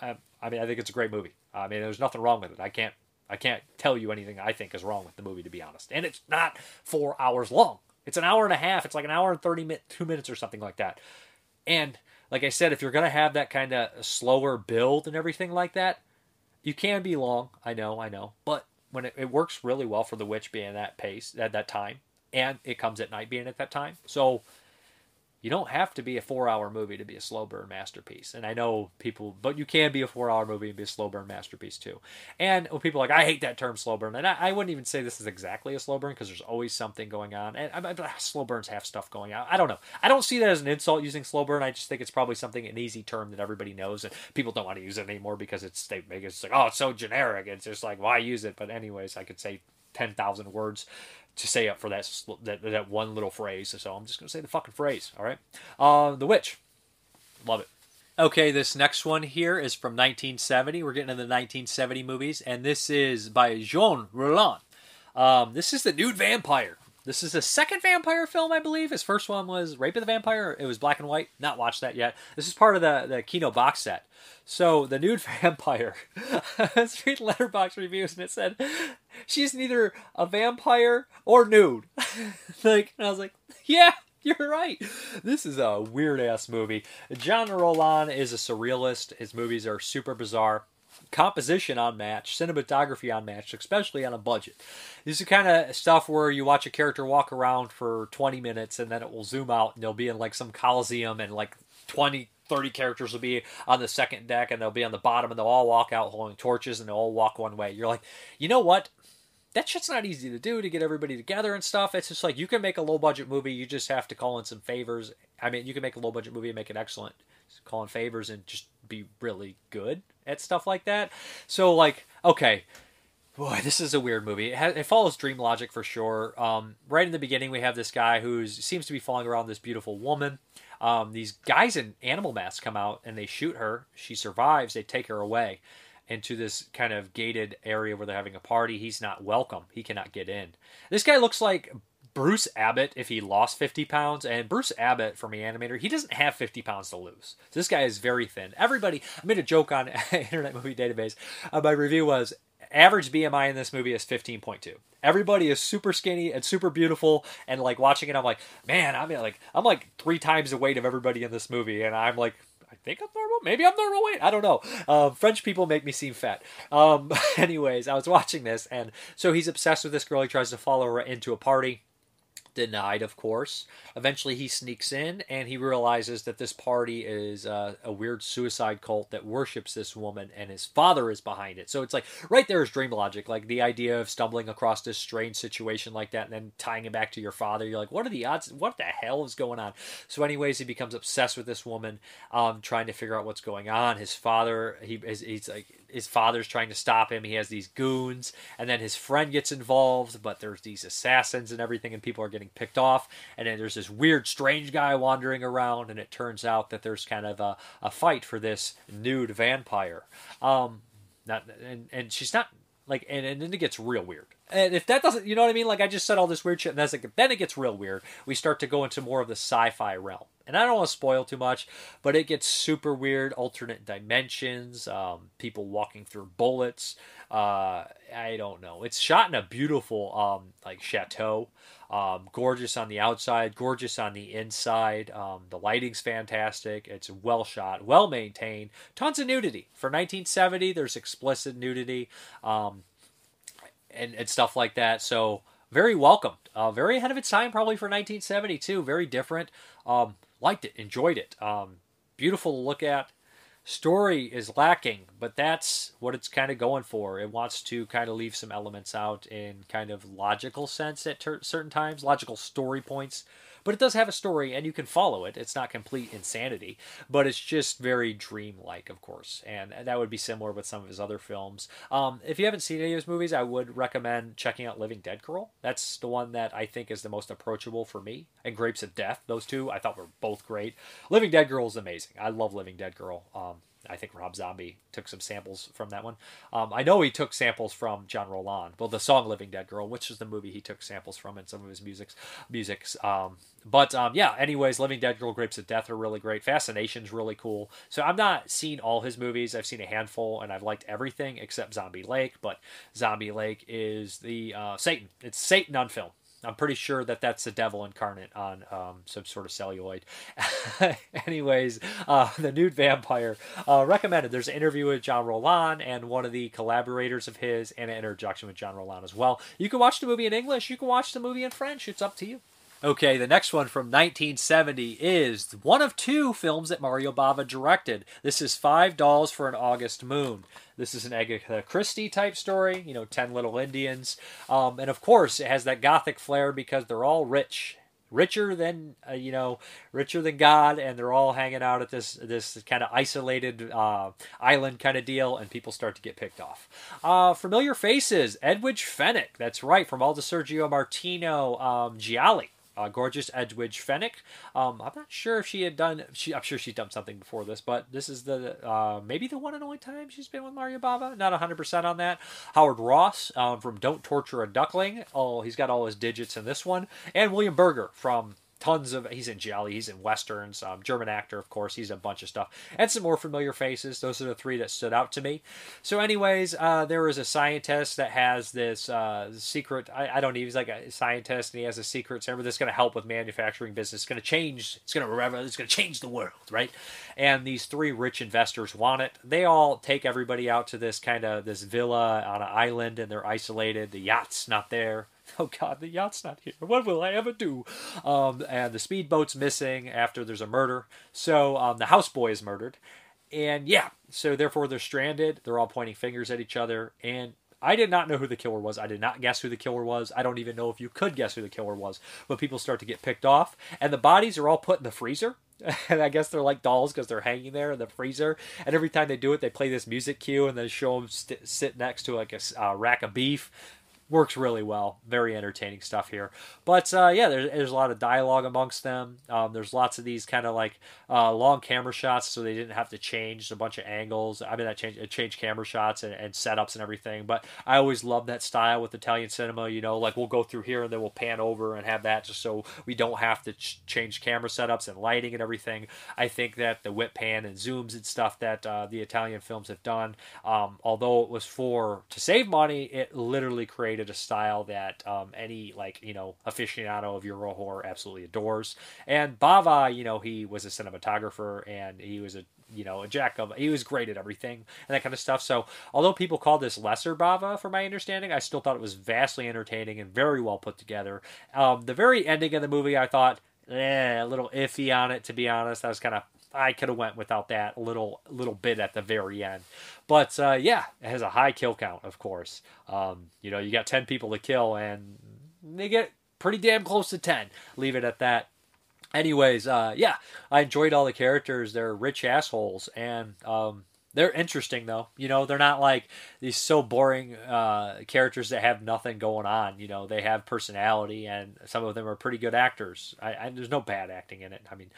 A: I, I mean, I think it's a great movie. I mean, there's nothing wrong with it. I can't I can't tell you anything I think is wrong with the movie, to be honest. And it's not four hours long. It's an hour and a half. It's like an hour and 30 minutes, two minutes or something like that. And like I said, if you're going to have that kind of slower build and everything like that, you can be long. I know, I know. But when it, it works really well for The Witch being that pace, at that time, and it comes at night being at that time. So you don't have to be a four hour movie to be a slow burn masterpiece. And I know people, but you can be a four hour movie and be a slow burn masterpiece too. And people are like, I hate that term slow burn. And I, I wouldn't even say this is exactly a slow burn because there's always something going on. And I, I, ah, slow burns have stuff going on. I don't know. I don't see that as an insult using slow burn. I just think it's probably something, an easy term that everybody knows. And people don't want to use it anymore because it's, they make it's like, oh, it's so generic. It's just like, why use it? But, anyways, I could say 10,000 words to say up for that, that that one little phrase. So I'm just gonna say the fucking phrase. All right. Uh, the Witch. Love it. Okay, this next one here is from 1970. We're getting into the 1970 movies, and this is by Jean Rollin. Um, this is the Nude Vampire. This is the second vampire film, I believe. His first one was Rape of the Vampire. It was black and white. Not watched that yet. This is part of the the Kino box set. So the nude vampire. I was reading Letterboxd reviews and it said she's neither a vampire or nude. like, and I was like, yeah, you're right. This is a weird ass movie. Jean Rollin is a surrealist. His movies are super bizarre composition on match, cinematography on match, especially on a budget. This is kind of stuff where you watch a character walk around for 20 minutes and then it will zoom out and they'll be in like some coliseum and like 20 30 characters will be on the second deck and they'll be on the bottom and they'll all walk out holding torches and they'll all walk one way. You're like, you know what? That shit's not easy to do to get everybody together and stuff. It's just like you can make a low budget movie, you just have to call in some favors. I mean, you can make a low budget movie and make it excellent. Just call in favors and just be really good at stuff like that. So like, okay, boy, this is a weird movie. It, has, it follows dream logic for sure. Um, right in the beginning, we have this guy who seems to be falling around this beautiful woman. Um, these guys in animal masks come out and they shoot her. She survives. They take her away into this kind of gated area where they're having a party. He's not welcome. He cannot get in. This guy looks like Bruce Abbott if he lost 50 pounds. And Bruce Abbott, from the animator, he doesn't have 50 pounds to lose. So this guy is very thin. Everybody, I made a joke on Internet Movie Database. Uh, my review was average BMI in this movie is 15.2. Everybody is super skinny and super beautiful, and like watching it, I'm like, man, I'm like, I'm like three times the weight of everybody in this movie, and I'm like, I think I'm normal. Maybe I'm normal weight. I don't know. Um, French people make me seem fat. Um, anyways, I was watching this, and so he's obsessed with this girl. He tries to follow her into a party denied, of course. Eventually, he sneaks in and he realizes that this party is uh, a weird suicide cult that worships this woman, and his father is behind it. So it's like right there is dream logic, like the idea of stumbling across this strange situation like that and then tying it back to your father. You're like, what are the odds? What the hell is going on? So, anyways, he becomes obsessed with this woman, um, trying to figure out what's going on. His father, he he's like his father's trying to stop him. He has these goons, and then his friend gets involved, but there's these assassins and everything, and people are getting picked off. And then there's this weird, strange guy wandering around, and it turns out that there's kind of a, a fight for this nude vampire. Um, not, and, and she's not like, and, and then it gets real weird. And if that doesn't, you know what I mean? Like I just said all this weird shit, and that's like, then it gets real weird. We start to go into more of the sci-fi realm, and I don't want to spoil too much, but it gets super weird. Alternate dimensions, um, people walking through bullets. Uh, I don't know. It's shot in a beautiful, um, like chateau. Um, gorgeous on the outside, gorgeous on the inside. Um, the lighting's fantastic. It's well shot, well maintained. Tons of nudity for 1970. There's explicit nudity. Um, and, and stuff like that. So very welcomed, uh, very ahead of its time, probably for 1972. Very different. Um, liked it, enjoyed it. Um, beautiful to look at. Story is lacking, but that's what it's kind of going for. It wants to kind of leave some elements out in kind of logical sense at ter- certain times, logical story points but it does have a story and you can follow it. It's not complete insanity, but it's just very dreamlike, of course, and that would be similar with some of his other films. Um, if you haven't seen any of his movies, I would recommend checking out Living Dead Girl. That's the one that I think is the most approachable for me. And Grapes of Death, those two I thought were both great. Living Dead Girl is amazing. I love Living Dead Girl. Um, I think Rob Zombie took some samples from that one. Um, I know he took samples from Jean Rollin. Well, the song "Living Dead Girl," which is the movie he took samples from in some of his musics. Musics. Um, but um, yeah. Anyways, "Living Dead Girl," "Grapes of Death" are really great. "Fascination's" really cool. So I'm not seen all his movies. I've seen a handful, and I've liked everything except Zombie Lake. But Zombie Lake is the uh, Satan. It's Satan on film. I'm pretty sure that that's the devil incarnate on um, some sort of celluloid. Anyways, uh, the nude vampire uh, recommended. There's an interview with Jean Rollin and one of the collaborators of his, and an introduction with Jean Rollin as well. You can watch the movie in English. You can watch the movie in French. It's up to you. Okay, the next one from 1970 is one of two films that Mario Bava directed. This is Five Dolls for an August Moon. This is an Agatha Christie type story, you know, 10 Little Indians. Um, and of course, it has that gothic flair because they're all rich. Richer than uh, you know, richer than God, and they're all hanging out at this this kind of isolated uh, island kind of deal, and people start to get picked off. Uh, familiar faces: Edwidge Fenech, that's right, from all the Sergio Martino um, Gialli uh, gorgeous Edwidge Fenech. Um, I'm not sure if she had done. She, I'm sure she's done something before this, but this is the uh, maybe the one and only time she's been with Mario Bava. Not 100 percent on that. Howard Ross um, from Don't Torture a Duckling. Oh, he's got all his digits in this one, and William Berger from tons of he's in gialli he's in westerns um, german actor of course he's a bunch of stuff and some more familiar faces. Those are the three that stood out to me. So anyways uh, there is a scientist that has this uh, secret I, I, don't know he's like a scientist and he has a secret server that's going to help with manufacturing business. It's going to change it's going to it's going to change the world right? And these three rich investors want it. They all take everybody out to this kind of this villa on an island and they're isolated. The yacht's not there oh god, the yacht's not here. What will I ever do? Um, and the speedboat's missing after there's a murder. So um, the houseboy is murdered. And yeah, so therefore they're stranded. They're all pointing fingers at each other. And I did not know who the killer was. I did not guess who the killer was. I don't even know if you could guess who the killer was. But people start to get picked off. And the bodies are all put in the freezer. and I guess they're like dolls because they're hanging there in the freezer. And every time they do it, they play this music cue and then show them st- sit next to like a uh, rack of beef works really well. Very entertaining stuff here. But uh, yeah, there's, there's a lot of dialogue amongst them. Um, there's lots of these kind of like uh, long camera shots, so they didn't have to change a bunch of angles. I mean, I changed change camera shots and, and, setups and everything. But I always love that style with Italian cinema. You know, like we'll go through here and then we'll pan over and have that just so we don't have to ch- change camera setups and lighting and everything. I think that the whip pan and zooms and stuff that uh, the Italian films have done, um, although it was for to save money, it literally created created a style that um, any like you know aficionado of Euro horror absolutely adores. And Bava, you know, he was a cinematographer and he was a you know a jack of he was great at everything and that kind of stuff. So although people call this lesser Bava, for my understanding, I still thought it was vastly entertaining and very well put together. Um, the very ending of the movie, I thought. Eh, a little iffy on it to be honest. I was kind of I could have went without that little little bit at the very end. But uh, yeah, it has a high kill count, of course. Um, you know, you got ten people to kill, and they get pretty damn close to ten. Leave it at that. Anyways, uh, yeah, I enjoyed all the characters. They're rich assholes, and um, they're interesting though. You know, they're not like these so boring uh, characters that have nothing going on. You know, they have personality, and some of them are pretty good actors. I, I, there's no bad acting in it. I mean,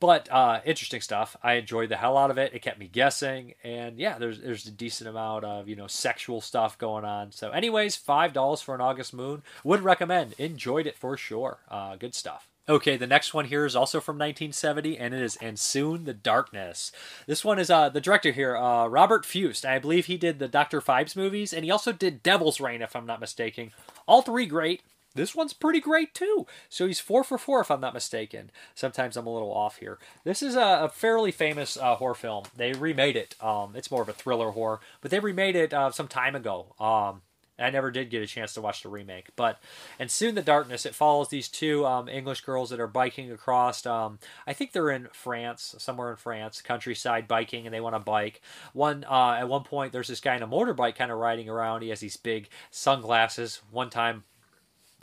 A: but uh, interesting stuff. I enjoyed the hell out of it. It kept me guessing, and yeah, there's there's a decent amount of you know sexual stuff going on. So, anyways, five dollars for an August Moon. Would recommend. Enjoyed it for sure. Uh, good stuff. Okay, the next one here is also from 1970, and it is And Soon the Darkness. This one is uh, the director here, uh, Robert Fuest. I believe he did the Dr. Phibes movies, and he also did Devil's Rain, if I'm not mistaken. All three great. This one's pretty great too. So he's four for four, if I'm not mistaken. Sometimes I'm a little off here. This is a, a fairly famous uh, horror film. They remade it. Um, it's more of a thriller horror, but they remade it uh, some time ago. Um, I never did get a chance to watch the remake, but and soon the darkness. It follows these two um, English girls that are biking across. Um, I think they're in France, somewhere in France, countryside biking, and they want to bike. One uh, at one point, there's this guy in a motorbike kind of riding around. He has these big sunglasses. One time,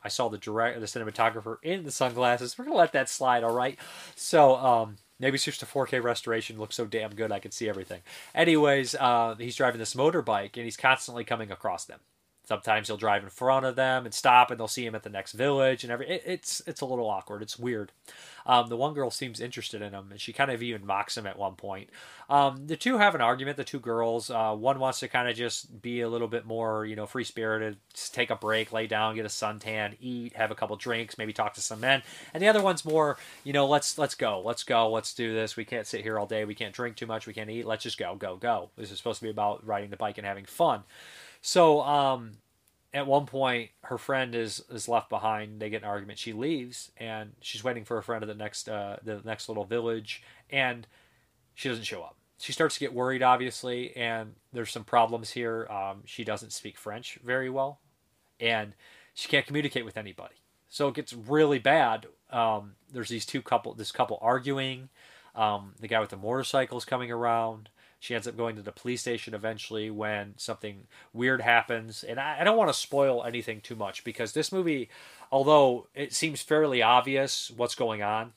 A: I saw the direct the cinematographer in the sunglasses. We're gonna let that slide, all right. So um, maybe it's just a 4K restoration. Looks so damn good, I can see everything. Anyways, uh, he's driving this motorbike and he's constantly coming across them. Sometimes he'll drive in front of them and stop, and they'll see him at the next village, and every it, it's it's a little awkward. It's weird. Um, the one girl seems interested in him, and she kind of even mocks him at one point. Um, the two have an argument. The two girls. Uh, one wants to kind of just be a little bit more, you know, free spirited, take a break, lay down, get a suntan, eat, have a couple drinks, maybe talk to some men. And the other one's more, you know, let's let's go, let's go, let's do this. We can't sit here all day. We can't drink too much. We can't eat. Let's just go, go, go. This is supposed to be about riding the bike and having fun. So um, at one point, her friend is is left behind. They get an argument. She leaves, and she's waiting for a friend at the next uh, the next little village, and she doesn't show up. She starts to get worried, obviously, and there's some problems here. Um, she doesn't speak French very well, and she can't communicate with anybody. So it gets really bad. Um, there's these two couple, this couple arguing. Um, the guy with the motorcycle is coming around. She ends up going to the police station eventually when something weird happens. And I, I don't want to spoil anything too much because this movie, although it seems fairly obvious what's going on,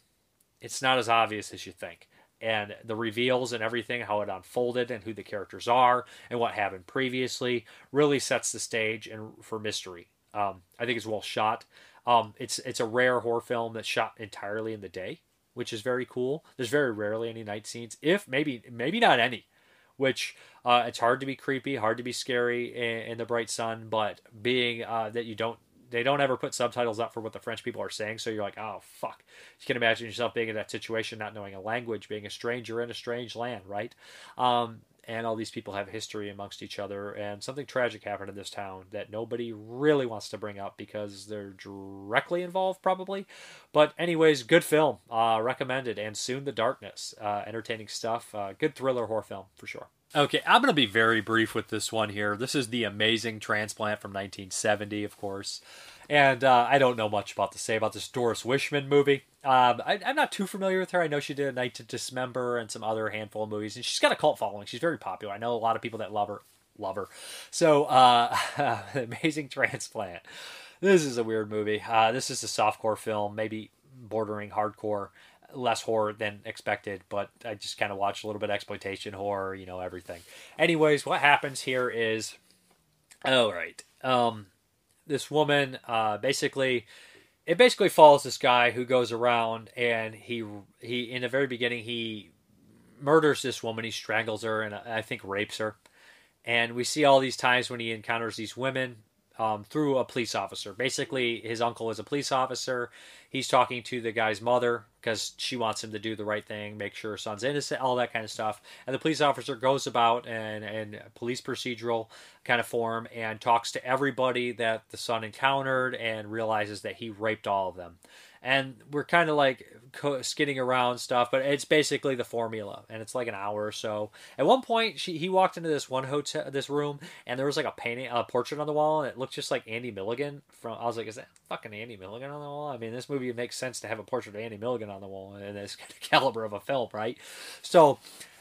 A: it's not as obvious as you think. And the reveals and everything, how it unfolded, and who the characters are, and what happened previously, really sets the stage and for mystery. Um, I think it's well shot. Um, it's it's a rare horror film that's shot entirely in the day, which is very cool. There's very rarely any night scenes, if maybe maybe not any. Which uh, it's hard to be creepy, hard to be scary in, in the bright sun, but being uh, that you don't they don't ever put subtitles up for what the French people are saying, so you're like, oh fuck. You can imagine yourself being in that situation, not knowing a language, being a stranger in a strange land, right? Um, and all these people have history amongst each other and something tragic happened in this town that nobody really wants to bring up because they're directly involved probably but anyways good film uh, recommended and soon the darkness uh, entertaining stuff uh, good thriller horror film for sure Okay, I'm going to be very brief with this one here. This is The Amazing Transplant from 1970, of course. And uh, I don't know much about to say about this Doris Wishman movie. Um, I, am not too familiar with her. I know she did A Night to Dismember and some other handful of movies, and she's got a cult following. She's very popular. I know a lot of people that love her. Love her. So, uh, Amazing Transplant. This is a weird movie. Uh, this is a softcore film, maybe bordering hardcore less horror than expected, but I just kind of watched a little bit of exploitation horror, you know, everything. Anyways, what happens here is, all right, um, this woman, uh, basically, it basically follows this guy who goes around and he he in the very beginning he murders this woman, he strangles her and uh, I think rapes her, and we see all these times when he encounters these women um, through a police officer. Basically, his uncle is a police officer. He's talking to the guy's mother because she wants him to do the right thing, make sure her son's innocent, all that kind of stuff. And the police officer goes about and and police procedural kind of form and talks to everybody that the son encountered and realizes that he raped all of them and we're kind of like skidding around stuff, but it's basically the formula, and it's like an hour or so. At one point, she he walked into this one hotel, this room, and there was like a painting, a portrait on the wall, and it looked just like Andy Milligan. From I was like, is that fucking Andy Milligan on the wall? I mean, this movie makes sense to have a portrait of Andy Milligan on the wall in this kind of caliber of a film, right? So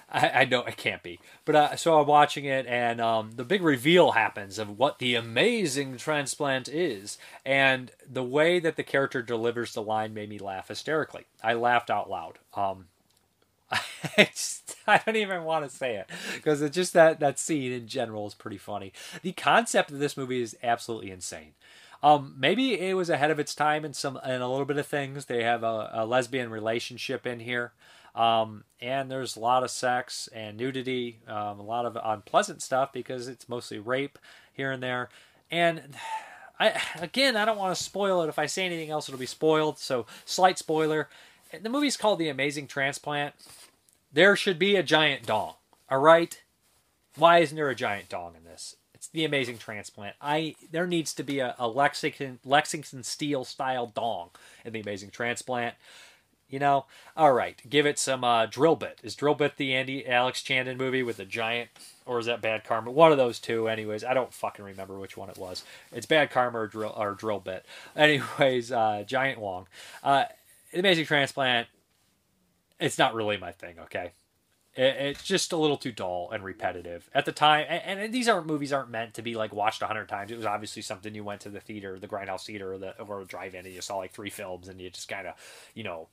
A: I, I know it can't be, but uh, so I'm watching it, and um, the big reveal happens of what the amazing transplant is, and the way that the character delivers the line made me laugh hysterically. I laughed out loud. Um, I, just, I don't even want to say it because it's just that that scene in general is pretty funny. The concept of this movie is absolutely insane. Um, maybe it was ahead of its time in some in a little bit of things. They have a, a lesbian relationship in here. Um, and there's a lot of sex and nudity, um, a lot of unpleasant stuff because it's mostly rape here and there. And I again, I don't want to spoil it. If I say anything else, it'll be spoiled. So, slight spoiler. The movie's called The Amazing Transplant. There should be a giant dong. All right. Why isn't there a giant dong in this? It's the Amazing Transplant. I there needs to be a, a Lexington Lexington Steele style dong in the Amazing Transplant. You know, all right, give it some uh, drill bit. Is drill bit the Andy Alex Chandon movie with the giant, or is that Bad Karma? One of those two. Anyways, I don't fucking remember which one it was. It's Bad Karma or drill or drill bit. Anyways, uh, Giant Wong, uh, Amazing Transplant. It's not really my thing. Okay, it's just a little too dull and repetitive at the time. And, and, these aren't movies aren't meant to be like watched a hundred times. It was obviously something you went to the theater, the Grindhouse Theater, or the or drive-in, and you saw like three films, and you just kind of, you know,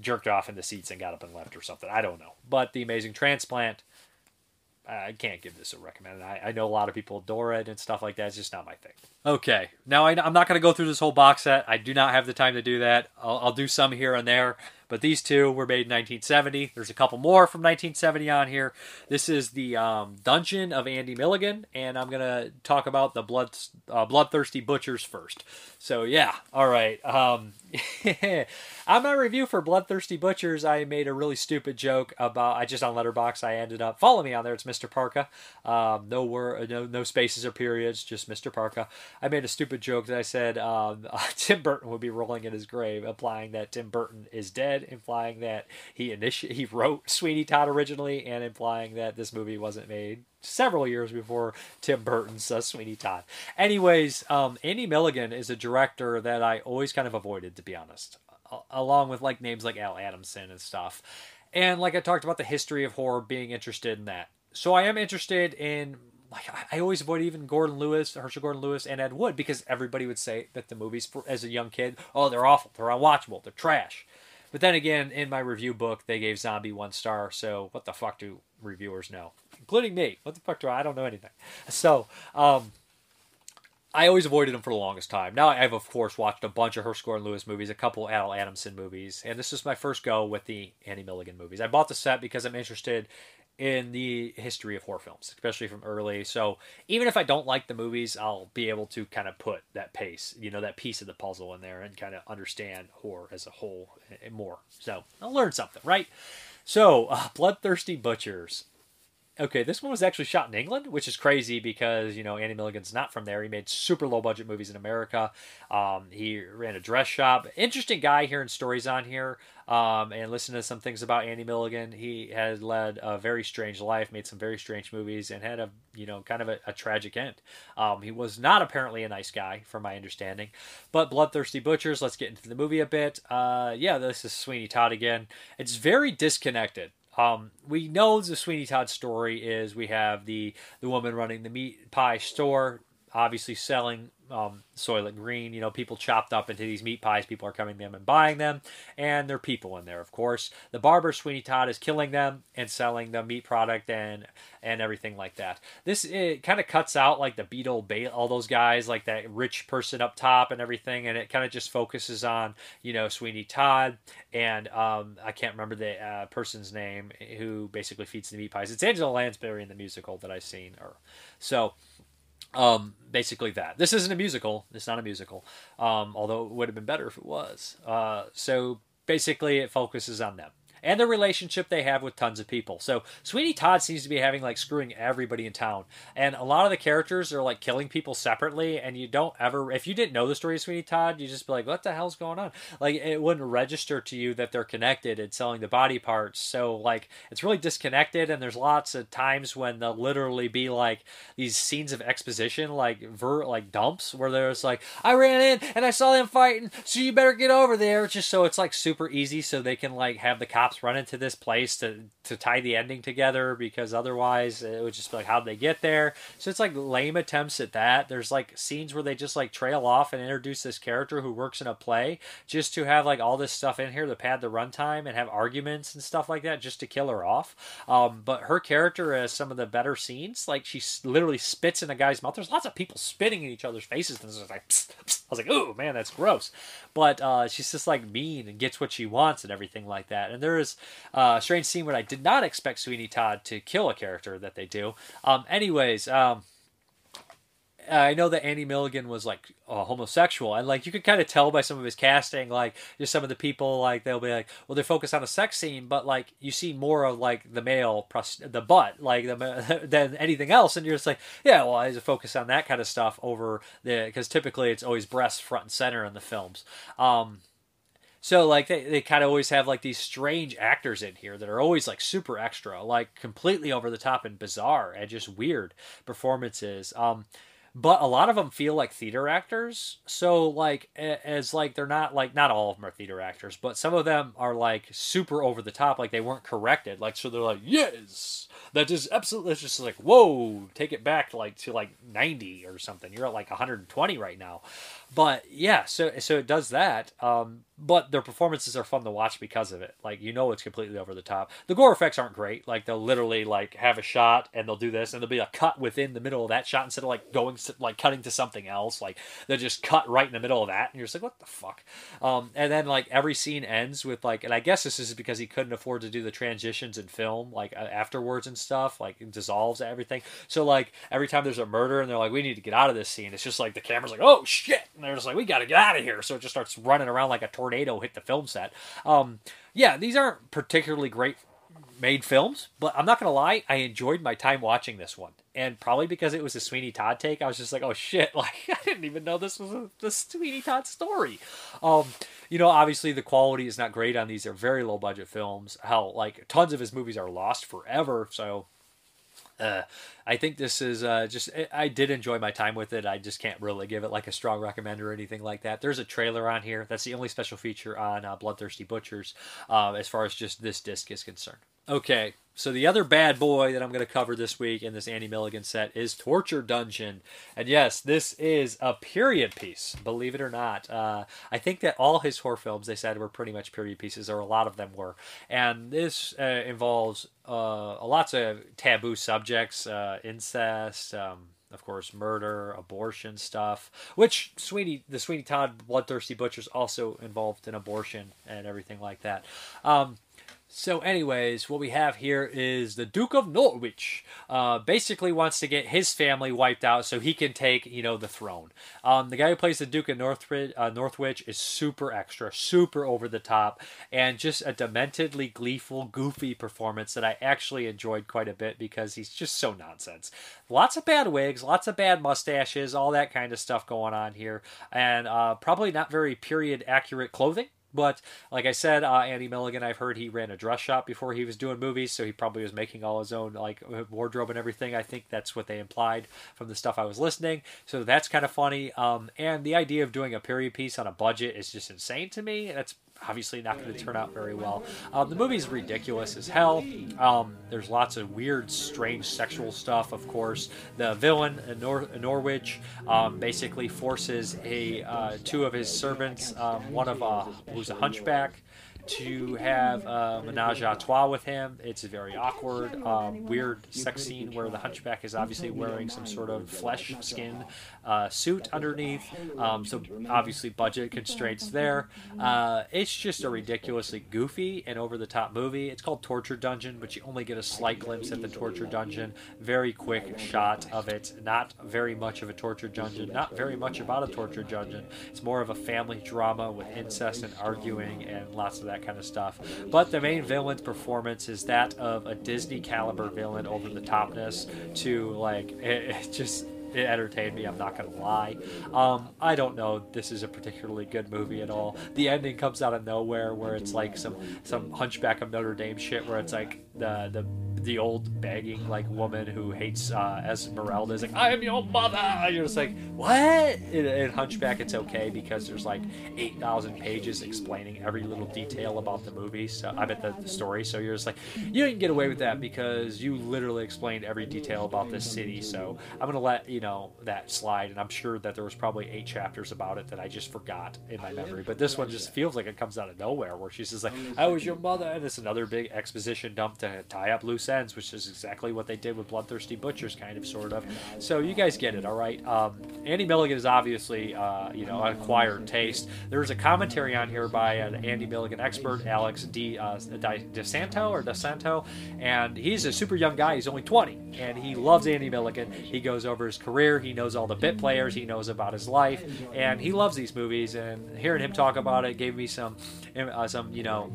A: jerked off in the seats and got up and left or something. I don't know. But The Amazing Transplant, I can't give this a recommend. I, I know a lot of people adore it and stuff like that. It's just not my thing. Okay, now I, am not going to go through this whole box set. I do not have the time to do that. I'll, I'll do some here and there. But these two were made in 1970. There's a couple more from 1970 on here. This is the um, Dungeon of Andy Milligan, and I'm gonna talk about the blood uh, bloodthirsty butchers first. So yeah, all right. Um, on my review for Bloodthirsty Butchers, I made a really stupid joke about. I just on Letterboxd, I ended up follow me on there. It's Mr. Parka. Um, no word, no no spaces or periods, just Mr. Parka. I made a stupid joke that I said um, Tim Burton would be rolling in his grave, implying that Tim Burton is dead implying that he initi- he wrote Sweeney Todd originally, and implying that this movie wasn't made several years before Tim Burton's uh, Sweeney Todd. Anyways, um, Andy Milligan is a director that I always kind of avoided, to be honest, along with like names like Al Adamson and stuff. And like I talked about the history of horror, being interested in that. So I am interested in like I always avoid even Gordon Lewis, Herschell Gordon Lewis, and Ed Wood because everybody would say that the movies for, as a young kid, oh, they're awful, they're unwatchable, they're trash. But then again, in my review book, they gave Zombie one star. So what the fuck do reviewers know, including me? What the fuck do I? I don't know anything. So, um, I always avoided him for the longest time. Now I've of course watched a bunch of Herschell Gordon Lewis movies, a couple Al Adamson movies, and this is my first go with the Andy Milligan movies. I bought the set because I'm interested in the history of horror films, especially from early. So even if I don't like the movies, I'll be able to kind of put that pace, you know, that piece of the puzzle in there and kind of understand horror as a whole more. So I'll learn something, right? So, uh, Bloodthirsty Butchers. Okay, this one was actually shot in England, which is crazy because you know Andy Milligan's not from there. He made super low budget movies in America. Um, he ran a dress shop. Interesting guy hearing stories on here um, and listening to some things about Andy Milligan. He had led a very strange life, made some very strange movies, and had a you know kind of a, a tragic end. Um, he was not apparently a nice guy, from my understanding. But Bloodthirsty Butchers. Let's get into the movie a bit. Uh, yeah, this is Sweeney Todd again. It's very disconnected um, we know the Sweeney Todd story is we have the the woman running the meat pie store, obviously selling um, Soylent Green. You know, people chopped up into these meat pies. People are coming to them and buying them, and there are people in there, of course. The barber Sweeney Todd is killing them and selling the meat product and and everything like that. This it kind of cuts out like the Beadle, all those guys, like that rich person up top and everything, and it kind of just focuses on you know Sweeney Todd and um, I can't remember the uh, person's name who basically feeds the meat pies. It's Angela Lansbury in the musical that I've seen, or so um, basically that. This isn't a musical. It's not a musical. Um, although it would have been better if it was. Uh, so basically, it focuses on them and the relationship they have with tons of people. So Sweeney Todd seems to be having like screwing everybody in town, and a lot of the characters are like killing people separately, and you don't ever, if you didn't know the story of Sweeney Todd, you just be like, what the hell's going on? Like it wouldn't register to you that they're connected and selling the body parts. So like it's really disconnected, and there's lots of times when they'll literally be like these scenes of exposition, like ver like dumps, where there's like, I ran in and I saw them fighting, so you better get over there. Just so it's like super easy, so they can like have the cops cops run into this place to to tie the ending together because otherwise it would just be like how'd they get there? So it's like lame attempts at that. There's like scenes where they just like trail off and introduce this character who works in a play just to have like all this stuff in here to pad the runtime and have arguments and stuff like that just to kill her off. Um, but her character has some of the better scenes. Like she literally spits in a guy's mouth. There's lots of people spitting in each other's faces. And it's like psst, psst. i was like oh man that's gross. But uh, she's just like mean and gets what she wants and everything like that. And there is uh, a strange scene where I did not expect Sweeney Todd to kill a character that they do. Um, anyways, um, I know that Andy Milligan was like a homosexual, and like you could kind of tell by some of his casting, like just some of the people, like they'll be like, well, they're focused on a sex scene, but like you see more of like the male, the butt, like the than anything else, and you're just like, yeah, well, I just focus on that kind of stuff over the because typically it's always breasts front and center in the films. Um, so like they, they kind of always have like these strange actors in here that are always like super extra, like completely over the top and bizarre and just weird performances. Um, but a lot of them feel like theater actors. So like as like they're not like not all of them are theater actors, but some of them are like super over the top, like they weren't corrected. Like so they're like yes, that is absolutely. It's just like whoa, take it back like to like ninety or something. You're at like 120 right now. But yeah, so so it does that. Um, but their performances are fun to watch because of it. Like you know, it's completely over the top. The gore effects aren't great. Like they'll literally like have a shot and they'll do this, and there'll be a cut within the middle of that shot instead of like going like cutting to something else. Like they'll just cut right in the middle of that, and you're just like, what the fuck? Um, and then like every scene ends with like, and I guess this is because he couldn't afford to do the transitions in film like afterwards and stuff. Like it dissolves everything. So like every time there's a murder and they're like, we need to get out of this scene. It's just like the camera's like, oh shit, and they're just like, we got to get out of here. So it just starts running around like a tornado hit the film set. Um, yeah, these aren't particularly great made films, but I'm not gonna lie, I enjoyed my time watching this one, and probably because it was a Sweeney Todd take, I was just like, oh shit, like I didn't even know this was a, the Sweeney Todd story. Um, you know, obviously the quality is not great on these; they're very low budget films. Hell, like tons of his movies are lost forever, so uh, I think this is uh, just, I did enjoy my time with it. I just can't really give it like a strong recommend or anything like that. There's a trailer on here. That's the only special feature on uh, Bloodthirsty Butchers uh, as far as just this disc is concerned. Okay, so the other bad boy that I'm going to cover this week in this Andy Milligan set is Torture Dungeon, and yes, this is a period piece. Believe it or not, uh, I think that all his horror films they said were pretty much period pieces, or a lot of them were, and this uh, involves uh, lots of taboo subjects, uh, incest. Um, of course, murder, abortion stuff, which Sweeney, the Sweeney Todd Bloodthirsty Butchers also involved in abortion and everything like that. Um, so, anyways, what we have here is the Duke of Norwich. Uh, basically, wants to get his family wiped out so he can take, you know, the throne. Um, the guy who plays the Duke of Northwich, uh, Northwich is super extra, super over the top, and just a dementedly gleeful, goofy performance that I actually enjoyed quite a bit because he's just so nonsense. Lots of bad wigs, lots of bad mustaches, all that kind of stuff going on here, and uh, probably not very period accurate clothing. But like I said, uh, Andy Milligan, I've heard he ran a dress shop before he was doing movies, so he probably was making all his own like wardrobe and everything. I think that's what they implied from the stuff I was listening. So that's kind of funny. Um, and the idea of doing a period piece on a budget is just insane to me. That's obviously not going to turn out very well. Um, the movie's ridiculous as hell. Um, there's lots of weird, strange sexual stuff, of course. The villain in, Nor- Norwich um, basically forces a uh, two of his servants, um, one of uh, who's a hunchback, to have a menage a trois with him. It's a very awkward, um, weird sex scene where the hunchback is obviously wearing some sort of flesh skin uh, suit underneath. Um, so obviously budget constraints there. Uh, it's just a ridiculously goofy and over the top movie. It's called Torture Dungeon, but you only get a slight glimpse at the Torture Dungeon. Very quick shot of it. Not very much of a torture dungeon. Not very much about a torture dungeon. It's more of a family drama with incest and arguing and lots of that kind of stuff. But the main villain's performance is that of a Disney caliber villain over the topness to like it, it just it entertained me. I'm not gonna lie. Um, I don't know. This is a particularly good movie at all. The ending comes out of nowhere, where it's like some some Hunchback of Notre Dame shit, where it's like the the the old begging like woman who hates uh, Esmeralda is like, I am your mother. And you're just like, what? In, in Hunchback, it's okay because there's like eight thousand pages explaining every little detail about the movie. So I bet the, the story. So you're just like, you didn't get away with that because you literally explained every detail about this city. So I'm gonna let you know that slide, and I'm sure that there was probably eight chapters about it that I just forgot in my memory. But this one just feels like it comes out of nowhere, where she's just like, I was your mother, and it's another big exposition dump to tie up loose ends, which is exactly what they did with Bloodthirsty Butchers, kind of, sort of. So you guys get it, all right? Um, Andy Milligan is obviously, uh, you know, acquired taste. There's a commentary on here by an Andy Milligan expert, Alex D. Uh, DeSanto or DeSanto, and he's a super young guy. He's only 20, and he loves Andy Milligan. He goes over his career. He knows all the bit players. He knows about his life, and he loves these movies. And hearing him talk about it gave me some, uh, some, you know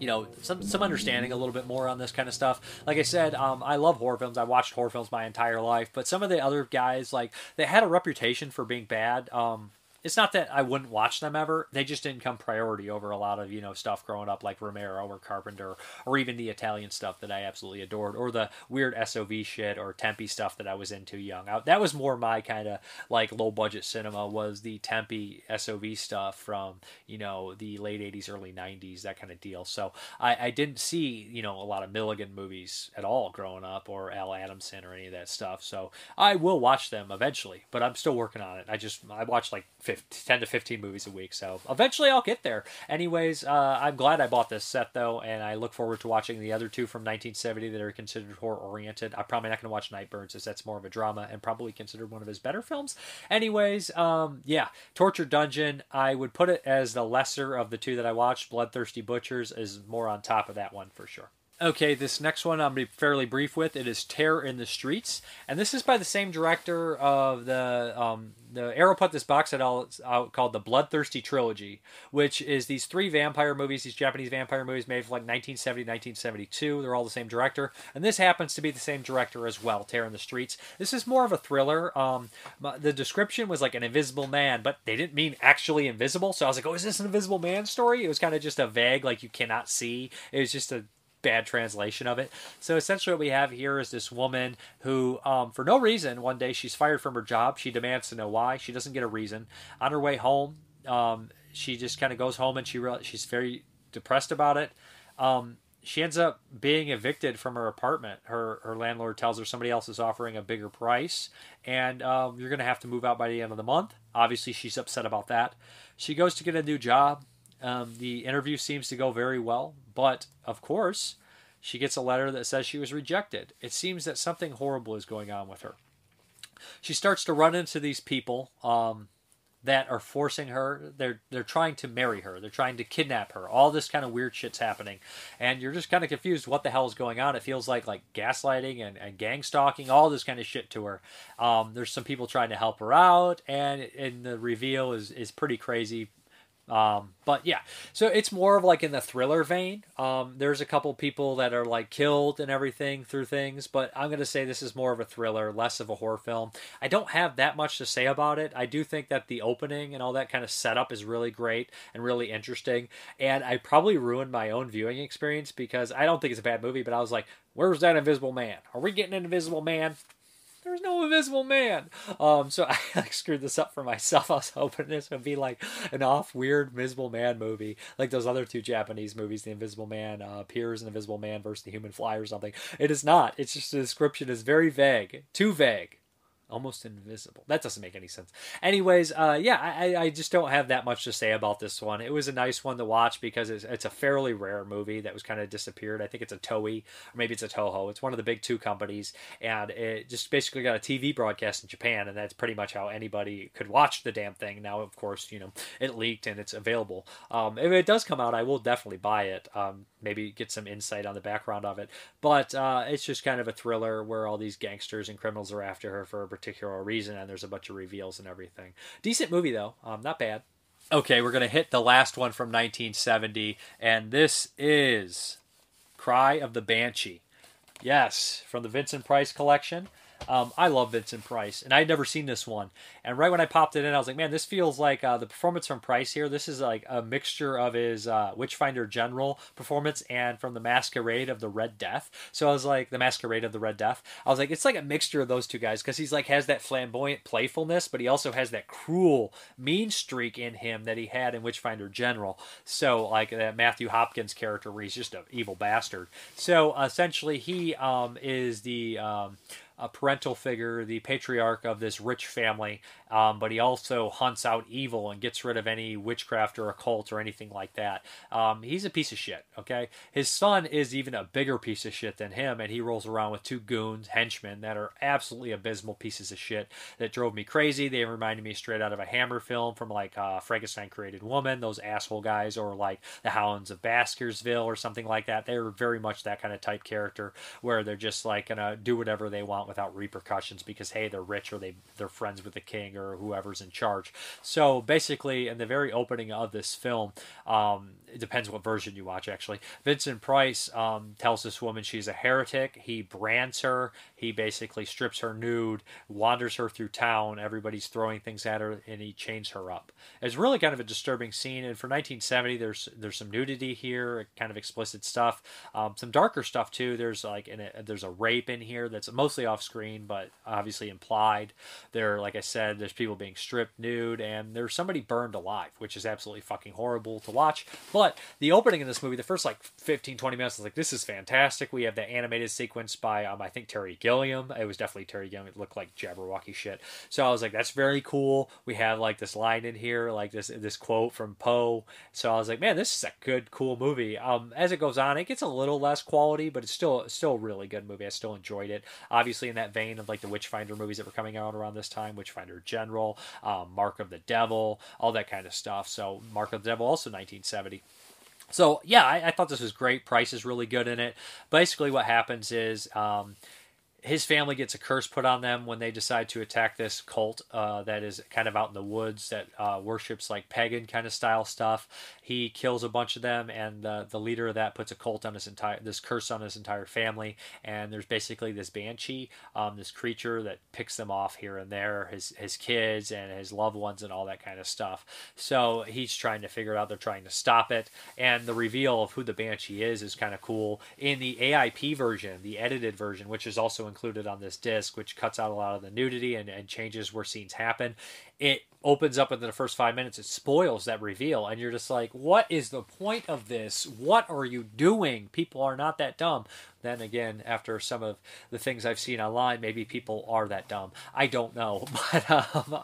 A: you know some some understanding a little bit more on this kind of stuff. Like I said, um, I love horror films. I watched horror films my entire life, but some of the other guys like they had a reputation for being bad. Um, it's not that I wouldn't watch them ever. They just didn't come priority over a lot of you know stuff growing up, like Romero or Carpenter, or even the Italian stuff that I absolutely adored, or the weird SOV shit or Tempe stuff that I was into young. I, that was more my kind of like low budget cinema was the Tempe SOV stuff from you know the late '80s, early '90s, that kind of deal. So I, I didn't see you know a lot of Milligan movies at all growing up, or Al Adamson or any of that stuff. So I will watch them eventually, but I'm still working on it. I just I watched like 10 to 15 movies a week. So eventually I'll get there. Anyways, uh, I'm glad I bought this set though, and I look forward to watching the other two from 1970 that are considered horror oriented. I'm probably not going to watch Nightbirds as that's more of a drama and probably considered one of his better films. Anyways, um, yeah, Torture Dungeon, I would put it as the lesser of the two that I watched. Bloodthirsty Butchers is more on top of that one for sure. Okay, this next one I'm going to be fairly brief with. It is Terror in the Streets, and this is by the same director of the um, the Arrow put this box set out, called the Bloodthirsty Trilogy, which is these three vampire movies, these Japanese vampire movies made from like 1970, 1972. They're all the same director, and this happens to be the same director as well. Terror in the Streets. This is more of a thriller. Um, the description was like an invisible man, but they didn't mean actually invisible. So I was like, oh, is this an invisible man story? It was kind of just a vague, like you cannot see. It was just a bad translation of it. So essentially, what we have here is this woman who, um, for no reason, one day she's fired from her job. She demands to know why. She doesn't get a reason. On her way home, um, she just kind of goes home and she re- she's very depressed about it. Um, she ends up being evicted from her apartment. Her her landlord tells her somebody else is offering a bigger price, and um, you're going to have to move out by the end of the month. Obviously, she's upset about that. She goes to get a new job. Um, the interview seems to go very well, but of course, she gets a letter that says she was rejected. It seems that something horrible is going on with her. she starts to run into these people um, that are forcing her. They're they're trying to marry her. They're trying to kidnap her. All this kind of weird shit's happening, and you're just kind of confused. What the hell is going on? It feels like like gaslighting and, and gang stalking, all this kind of shit to her. Um, there's some people trying to help her out, and and the reveal is is pretty crazy. Um, but yeah, so it's more of like in the thriller vein. Um, there's a couple people that are like killed and everything through things, but I'm gonna say this is more of a thriller, less of a horror film. I don't have that much to say about it. I do think that the opening and all that kind of setup is really great and really interesting. And I probably ruined my own viewing experience because I don't think it's a bad movie, but I was like, "Where's that Invisible Man? Are we getting an Invisible Man?" There's no invisible man. Um, so I like screwed this up for myself. I was hoping this would be like an off weird Invisible Man movie, like those other two Japanese movies, The Invisible Man, uh, Piers and Invisible Man versus the Human Fly or something. It is not. It's just the description is very vague, too vague almost invisible. That doesn't make any sense. Anyways, uh, yeah, I, I just don't have that much to say about this one. It was a nice one to watch because it's, it's a fairly rare movie that was kind of disappeared. I think it's a Toei, or maybe it's a Toho. It's one of the big two companies, and it just basically got a TV broadcast in Japan, and that's pretty much how anybody could watch the damn thing. Now, of course, you know, it leaked and it's available. Um, if it does come out, I will definitely buy it. Um, maybe get some insight on the background of it. But uh, it's just kind of a thriller where all these gangsters and criminals are after her for a particular reason, and there's a bunch of reveals and everything. Decent movie though, um, not bad. Okay, we're gonna hit the last one from 1970, and this is Cry of the Banshee. Yes, from the Vincent Price collection. Um, I love Vincent Price, and I'd never seen this one. And right when I popped it in, I was like, man, this feels like uh, the performance from Price here. This is like a mixture of his uh, Witchfinder General performance and from the Masquerade of the Red Death. So I was like, the Masquerade of the Red Death. I was like, it's like a mixture of those two guys because he's like has that flamboyant playfulness, but he also has that cruel, mean streak in him that he had in Witchfinder General. So like that Matthew Hopkins character where he's just an evil bastard. So essentially, he um, is the um, a parental figure, the patriarch of this rich family, um, but he also hunts out evil and gets rid of any witchcraft or occult or anything like that. Um, he's a piece of shit, okay? His son is even a bigger piece of shit than him, and he rolls around with two goons, henchmen, that are absolutely abysmal pieces of shit that drove me crazy. They reminded me straight out of a Hammer film from like uh, Frankenstein Created Woman, those asshole guys, or like the Hounds of Baskerville or something like that. They're very much that kind of type character where they're just like gonna do whatever they want without repercussions because hey, they're rich or they they're friends with the king or whoever's in charge. So basically, in the very opening of this film, um, it depends what version you watch. Actually, Vincent Price um, tells this woman she's a heretic. He brands her. He basically strips her nude, wanders her through town. Everybody's throwing things at her, and he chains her up. It's really kind of a disturbing scene. And for 1970, there's there's some nudity here, kind of explicit stuff, um, some darker stuff too. There's like in a, there's a rape in here that's mostly off screen, but obviously implied. There, like I said, there's people being stripped nude, and there's somebody burned alive, which is absolutely fucking horrible to watch. But the opening in this movie, the first like 15, 20 minutes, was like this is fantastic. We have that animated sequence by um, I think Terry Gilliam. It was definitely Terry Gilliam. It looked like Jabberwocky shit. So I was like, that's very cool. We have like this line in here, like this this quote from Poe. So I was like, man, this is a good, cool movie. Um, as it goes on, it gets a little less quality, but it's still still a really good movie. I still enjoyed it. Obviously, in that vein of like the Witchfinder movies that were coming out around this time, Witchfinder General, um, Mark of the Devil, all that kind of stuff. So Mark of the Devil also 1970. So yeah, I, I, thought this was great. Price is really good in it. Basically, what happens is um, his family gets a curse put on them when they decide to attack this cult uh, that is kind of out in the woods that uh, worships like pagan kind of style stuff. He kills a bunch of them, and the the leader of that puts a cult on his entire this curse on his entire family. And there's basically this banshee, um, this creature that picks them off here and there, his his kids and his loved ones and all that kind of stuff. So he's trying to figure it out. They're trying to stop it, and the reveal of who the banshee is is kind of cool in the AIP version, the edited version, which is also included on this disc, which cuts out a lot of the nudity and, and changes where scenes happen. It opens up within the first five minutes. It spoils that reveal, and you're just like, what is the point of this? What are you doing? People are not that dumb. Then again, after some of the things I've seen online, maybe people are that dumb. I don't know, but um,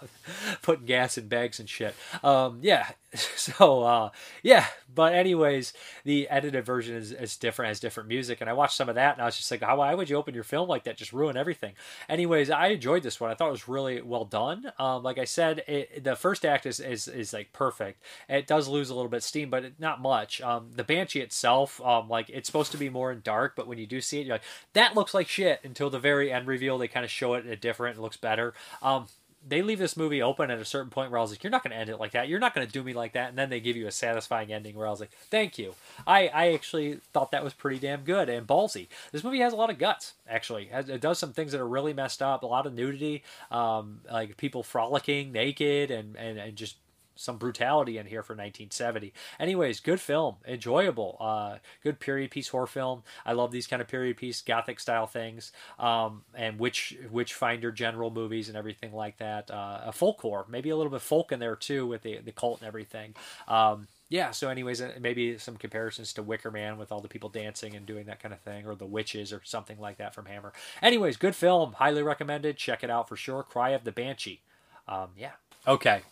A: putting gas in bags and shit. Um, yeah, so uh, yeah. But anyways, the edited version is, is different, has different music, and I watched some of that, and I was just like, how why would you open your film like that? Just ruin everything. Anyways, I enjoyed this one. I thought it was really well done. Um, like I said, it, the first act is, is is like perfect. It does lose a little bit of steam, but not much. Um, the Banshee itself, um, like it's supposed to be more in dark, but when you do see it, you're like, that looks like shit until the very end reveal. They kind of show it in a different, it looks better. Um, they leave this movie open at a certain point where I was like, "You're not going to end it like that. You're not going to do me like that." And then they give you a satisfying ending where I was like, "Thank you." I I actually thought that was pretty damn good and ballsy. This movie has a lot of guts. Actually, it does some things that are really messed up. A lot of nudity, um, like people frolicking naked and and, and just some brutality in here for 1970. Anyways, good film, enjoyable, uh, good period piece horror film. I love these kind of period piece gothic style things, um, and witch Witchfinder general movies and everything like that. Uh, a folk horror, maybe a little bit folk in there too with the the cult and everything. Um, yeah, so anyways, uh, maybe some comparisons to Wicker Man with all the people dancing and doing that kind of thing, or The Witches or something like that from Hammer. Anyways, good film, highly recommended. Check it out for sure. Cry of the Banshee. Um, yeah. Okay.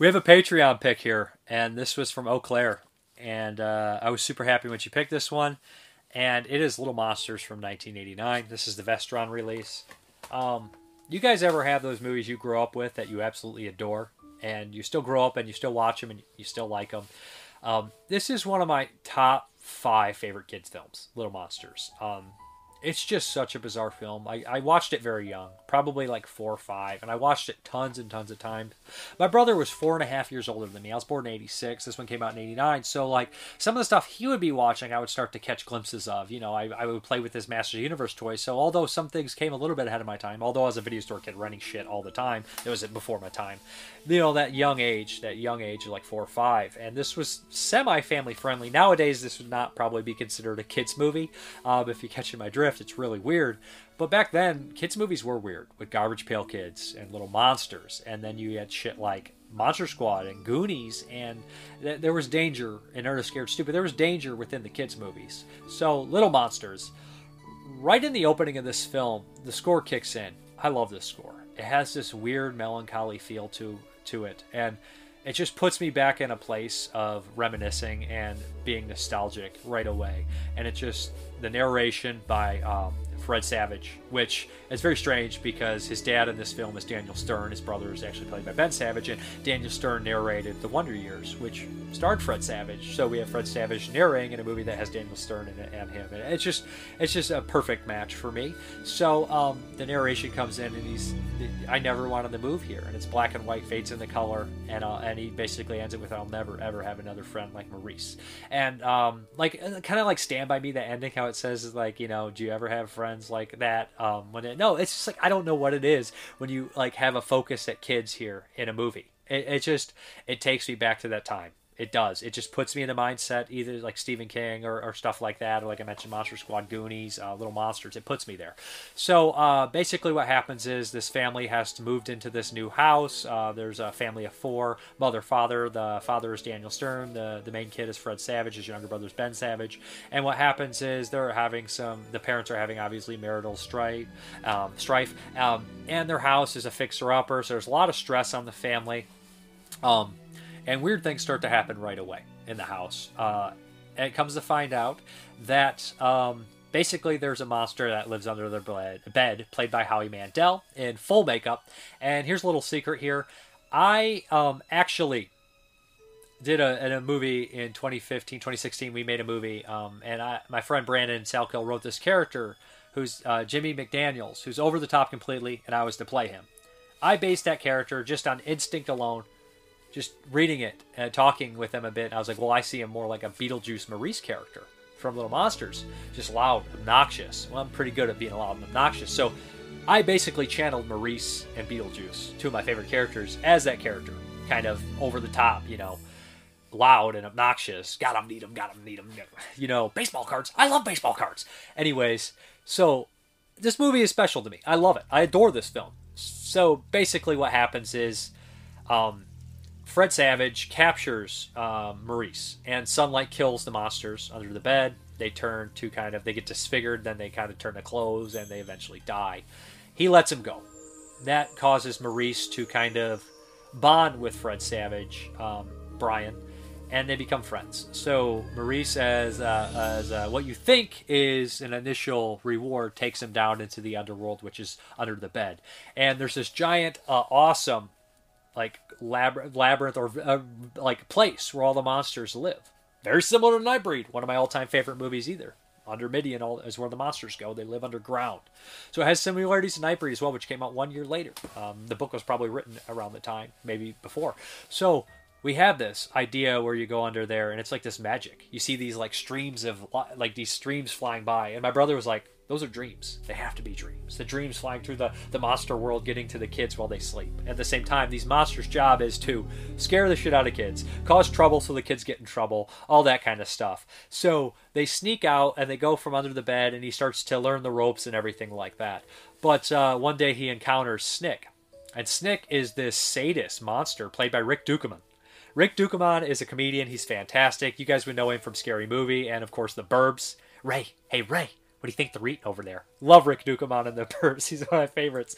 A: We have a Patreon pick here, and this was from Eau Claire. And uh, I was super happy when she picked this one. And it is Little Monsters from 1989. This is the Vestron release. Um, you guys ever have those movies you grow up with that you absolutely adore? And you still grow up and you still watch them and you still like them. Um, this is one of my top five favorite kids' films, Little Monsters. Um, it's just such a bizarre film. I, I watched it very young, probably like four or five, and I watched it tons and tons of times. My brother was four and a half years older than me. I was born in 86. This one came out in 89. So, like, some of the stuff he would be watching, I would start to catch glimpses of. You know, I, I would play with his Masters Universe toys. So, although some things came a little bit ahead of my time, although I was a video store kid running shit all the time, it was before my time. You know, that young age, that young age of like four or five. And this was semi family friendly. Nowadays, this would not probably be considered a kid's movie. Um, if you're catching my drift, it's really weird. But back then, kids' movies were weird with Garbage Pail Kids and Little Monsters. And then you had shit like Monster Squad and Goonies. And th- there was danger in Ernest Scared Stupid. There was danger within the kids' movies. So, Little Monsters, right in the opening of this film, the score kicks in. I love this score. It has this weird melancholy feel to to it. And it just puts me back in a place of reminiscing and being nostalgic right away. And it just the narration by um, Fred Savage, which is very strange because his dad in this film is Daniel Stern. His brother is actually played by Ben Savage, and Daniel Stern narrated The Wonder Years, which starred Fred Savage. So we have Fred Savage narrating in a movie that has Daniel Stern in it and him, and it's just it's just a perfect match for me. So um, the narration comes in, and he's I never wanted to move here, and it's black and white, fades in the color, and uh, and he basically ends it with I'll never ever have another friend like Maurice, and um, like kind of like Stand by Me, the ending, how it says is like you know, do you ever have friends like that? Um, when it, no, it's just like I don't know what it is when you like have a focus at kids here in a movie. It, it just it takes me back to that time it does. It just puts me in the mindset, either like Stephen King or, or stuff like that, or like I mentioned, Monster Squad, Goonies, uh, Little Monsters. It puts me there. So uh, basically, what happens is this family has moved into this new house. Uh, there's a family of four: mother, father. The father is Daniel Stern. The the main kid is Fred Savage. His younger brother is Ben Savage. And what happens is they're having some. The parents are having obviously marital strife, um, strife, um, and their house is a fixer-upper. So there's a lot of stress on the family. Um, and weird things start to happen right away in the house. Uh, and it comes to find out that um, basically there's a monster that lives under their bed, bed, played by Howie Mandel in full makeup. And here's a little secret here: I um, actually did a, a movie in 2015, 2016. We made a movie, um, and I, my friend Brandon Salkill wrote this character, who's uh, Jimmy McDaniel's, who's over the top completely, and I was to play him. I based that character just on instinct alone just reading it and talking with them a bit, I was like, well, I see him more like a Beetlejuice Maurice character from Little Monsters, just loud, obnoxious. Well, I'm pretty good at being loud and obnoxious, so I basically channeled Maurice and Beetlejuice, two of my favorite characters, as that character, kind of over the top, you know, loud and obnoxious. Got him, need him, got him, need him. You know, baseball cards. I love baseball cards. Anyways, so this movie is special to me. I love it. I adore this film. So basically, what happens is. Um, Fred Savage captures uh, Maurice, and sunlight kills the monsters under the bed. they turn to kind of they get disfigured, then they kind of turn to clothes, and they eventually die. He lets him go. That causes Maurice to kind of bond with Fred Savage, um, Brian, and they become friends. So Maurice, as uh, as uh, what you think is an initial reward, takes him down into the underworld, which is under the bed. And there's this giant, uh, awesome, like lab- labyrinth or uh, like place where all the monsters live. Very similar to Nightbreed, one of my all-time favorite movies either. Under Midian all is where the monsters go. They live underground. So it has similarities to Nightbreed as well, which came out one year later. Um, the book was probably written around the time, maybe before. So we have this idea where you go under there and it's like this magic. You see these like streams of like these streams flying by, and my brother was like, "Those are dreams. They have to be dreams. The dreams flying through the the monster world, getting to the kids while they sleep. At the same time, these monsters' job is to scare the shit out of kids, cause trouble so the kids get in trouble, all that kind of stuff. So they sneak out and they go from under the bed, and he starts to learn the ropes and everything like that. But uh, one day he encounters Snick, and Snick is this sadist monster played by Rick Ducommun. Rick Ducommun is a comedian. He's fantastic. You guys would know him from Scary Movie and, of course, The Burbs. Ray, hey Ray, what do you think the reet over there? Love Rick Ducommun in The Burbs. He's one of my favorites.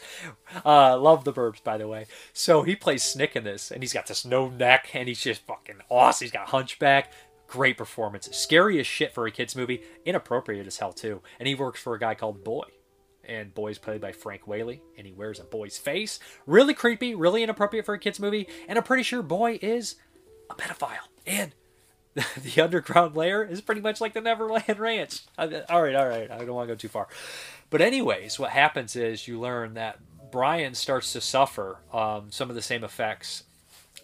A: Uh, love The Burbs, by the way. So he plays Snick in this, and he's got this no neck, and he's just fucking awesome. He's got hunchback. Great performance. Scary as shit for a kids movie. Inappropriate as hell too. And he works for a guy called Boy and Boy's played by Frank Whaley, and he wears a boy's face. Really creepy, really inappropriate for a kids movie, and I'm pretty sure Boy is a pedophile. And the underground layer is pretty much like the Neverland Ranch. All right, all right, I don't want to go too far. But anyways, what happens is you learn that Brian starts to suffer um, some of the same effects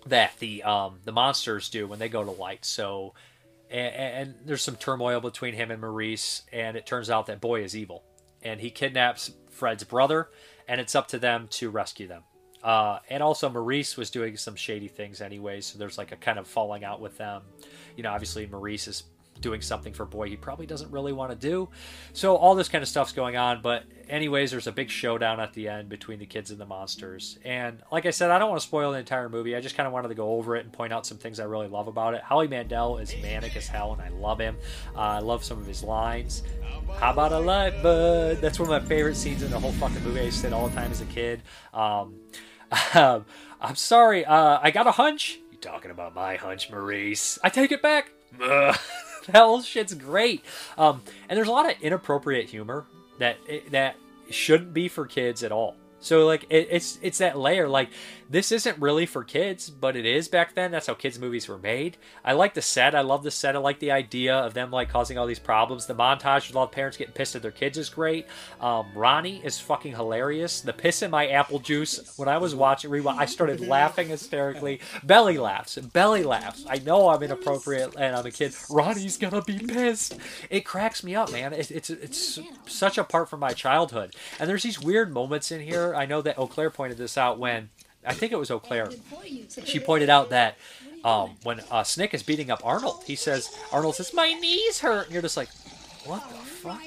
A: that the um, the monsters do when they go to light. So, and, and there's some turmoil between him and Maurice, and it turns out that Boy is evil and he kidnaps Fred's brother, and it's up to them to rescue them. Uh, and also, Maurice was doing some shady things anyway, so there's like a kind of falling out with them. You know, obviously, Maurice is doing something for Boy he probably doesn't really want to do. So all this kind of stuff's going on. But anyways, there's a big showdown at the end between the kids and the monsters. And like I said, I don't want to spoil the entire movie. I just kind of wanted to go over it and point out some things I really love about it. Howie Mandel is manic as hell, and I love him. Uh, I love some of his lines. How about a light bud? That's one of my favorite scenes in the whole fucking movie. I say all the time as a kid. Um, um, I'm sorry. Uh, I got a hunch. Talking about my hunch, Maurice? I take it back. that whole shit's great. Um, and there's a lot of inappropriate humor that that shouldn't be for kids at all. So like it, it's it's that layer like this isn't really for kids, but it is back then. That's how kids movies were made. I like the set. I love the set. I like the idea of them like causing all these problems. The montage with all the parents getting pissed at their kids is great. Um, Ronnie is fucking hilarious. The piss in my apple juice. When I was watching I started laughing hysterically. Belly laughs. Belly laughs. I know I'm inappropriate and I'm a kid. Ronnie's gonna be pissed. It cracks me up, man. It, it's it's such a part from my childhood. And there's these weird moments in here. I know that Eau Claire pointed this out when I think it was Eau Claire. She pointed out that um, when uh, Snick is beating up Arnold, he says, Arnold says, "My knees hurt." And you're just like, "What the fuck?"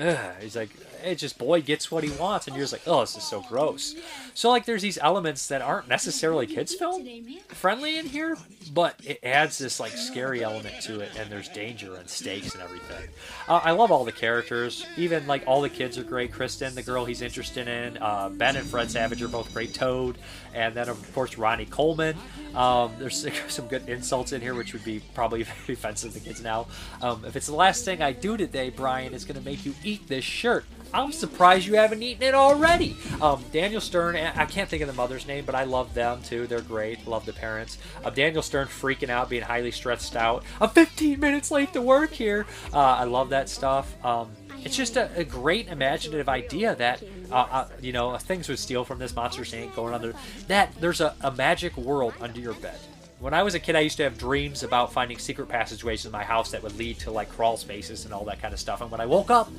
A: Ugh. He's like, it just boy gets what he wants, and you're just like, oh, this is so gross. So like, there's these elements that aren't necessarily kids film friendly in here, but it adds this like scary element to it, and there's danger and stakes and everything. Uh, I love all the characters, even like all the kids are great. Kristen, the girl he's interested in, uh, Ben and Fred Savage are both great. Toad, and then of course Ronnie Coleman. Um, there's some good insults in here, which would be probably very offensive to kids now. Um, if it's the last thing I do today, Brian, is going to make you eat this shirt. I'm surprised you haven't eaten it already. Um, Daniel Stern, I can't think of the mother's name, but I love them too. They're great. Love the parents. Uh, Daniel Stern freaking out, being highly stressed out. I'm 15 minutes late to work here. Uh, I love that stuff. Um, it's just a, a, great imaginative idea that uh, uh, you know things would steal from this monster Inc. going under that there's a, a magic world under your bed. When I was a kid, I used to have dreams about finding secret passageways in my house that would lead to like crawl spaces and all that kind of stuff. And when I woke up,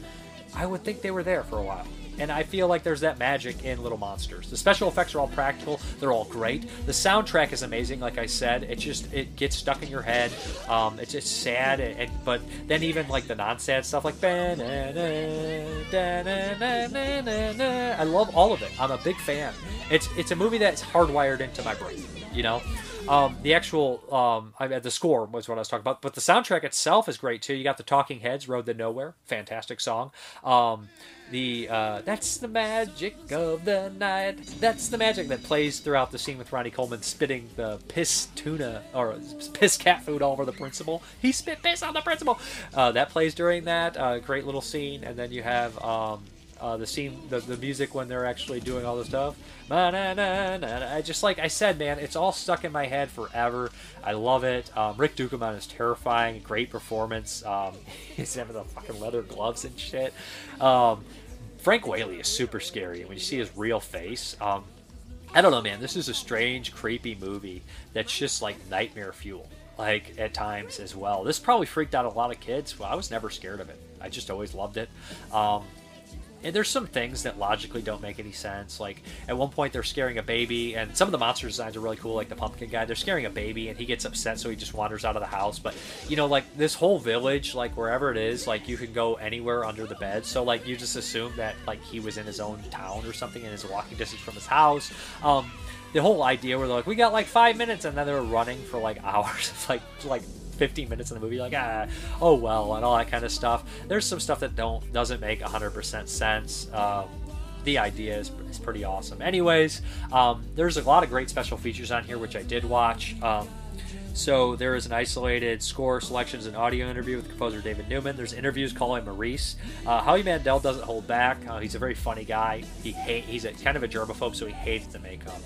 A: I would think they were there for a while. And I feel like there's that magic in Little Monsters. The special effects are all practical; they're all great. The soundtrack is amazing. Like I said, it just it gets stuck in your head. Um, it's just sad, and, and, but then even like the non-sad stuff, like I love all of it. I'm a big fan. It's it's a movie that's hardwired into my brain. You know, um, the actual um, I the score was what I was talking about, but the soundtrack itself is great too. You got the Talking Heads, "Road to Nowhere," fantastic song. Um, the uh, that's the magic of the night. That's the magic that plays throughout the scene with Ronnie Coleman spitting the piss tuna or piss cat food all over the principal. He spit piss on the principal. Uh, that plays during that uh, great little scene, and then you have. Um, uh, the scene, the, the music when they're actually doing all the stuff. I just like I said, man, it's all stuck in my head forever. I love it. Um, Rick Ducommun is terrifying, great performance. Um, he's having the fucking leather gloves and shit. Um, Frank Whaley is super scary. And when you see his real face, um, I don't know, man. This is a strange, creepy movie that's just like nightmare fuel, like at times as well. This probably freaked out a lot of kids. Well, I was never scared of it. I just always loved it. Um, and there's some things that logically don't make any sense. Like at one point they're scaring a baby, and some of the monster designs are really cool. Like the pumpkin guy, they're scaring a baby, and he gets upset, so he just wanders out of the house. But you know, like this whole village, like wherever it is, like you can go anywhere under the bed. So like you just assume that like he was in his own town or something, and is walking distance from his house. Um, the whole idea where they're like, we got like five minutes, and then they were running for like hours, It's like like 15 minutes in the movie, like ah, oh well, and all that kind of stuff. There's some stuff that don't doesn't make 100% sense. Um, the idea is, is pretty awesome. Anyways, um, there's a lot of great special features on here, which I did watch. Um, so there is an isolated score, selections, and audio interview with composer David Newman. There's interviews calling Maurice. Uh, Howie Mandel doesn't hold back. Uh, he's a very funny guy. He hate, he's a, kind of a germaphobe, so he hates the makeup.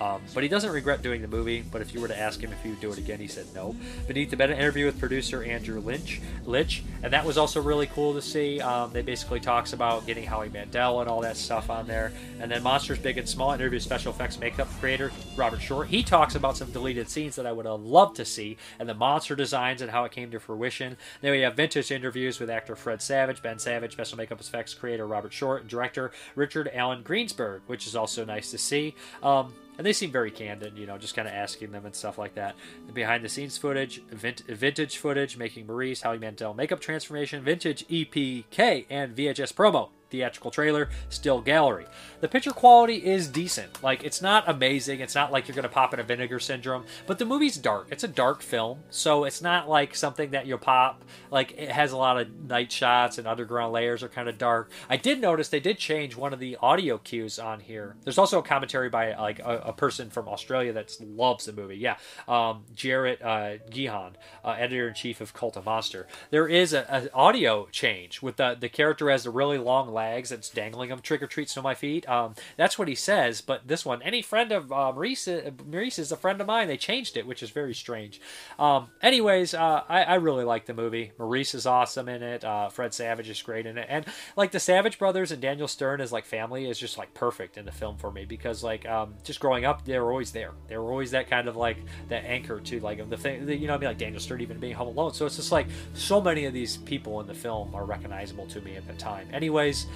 A: Um, but he doesn't regret doing the movie. But if you were to ask him if he would do it again, he said no. Beneath the Bed, an interview with producer Andrew Lynch, Licht, and that was also really cool to see. Um, they basically talks about getting Howie Mandel and all that stuff on there. And then Monsters Big and Small interview special effects makeup creator Robert Short. He talks about some deleted scenes that I would have loved to see, and the monster designs and how it came to fruition. Then we have vintage interviews with actor Fred Savage, Ben Savage, special makeup effects creator Robert Short, and director Richard Allen Greensberg, which is also nice to see. Um, and they seem very candid, you know, just kind of asking them and stuff like that. The behind the scenes footage, vintage footage, making Maurice, Howie Mandel makeup transformation, vintage EPK, and VHS promo theatrical trailer, still gallery. The picture quality is decent. Like, it's not amazing. It's not like you're going to pop in a vinegar syndrome, but the movie's dark. It's a dark film, so it's not like something that you'll pop. Like, it has a lot of night shots and underground layers are kind of dark. I did notice they did change one of the audio cues on here. There's also a commentary by, like, a, a person from Australia that loves the movie. Yeah. Um, Jarrett uh, Gihan, uh, editor in chief of Cult of Monster. There is an audio change with the, the character has a really long legs that's dangling them trick or treats to my feet. Um, that's what he says. But this one, any friend of uh, Maurice, Maurice is a friend of mine. They changed it, which is very strange. Um, anyways, uh, I, I, really like the movie. Maurice is awesome in it. Uh, Fred Savage is great in it, and like the Savage brothers and Daniel Stern as like family is just like perfect in the film for me because like um, just growing up, they were always there. They were always that kind of like that anchor to like the thing. You know, I mean, like Daniel Stern even being Home Alone. So it's just like so many of these people in the film are recognizable to me at the time. Anyways,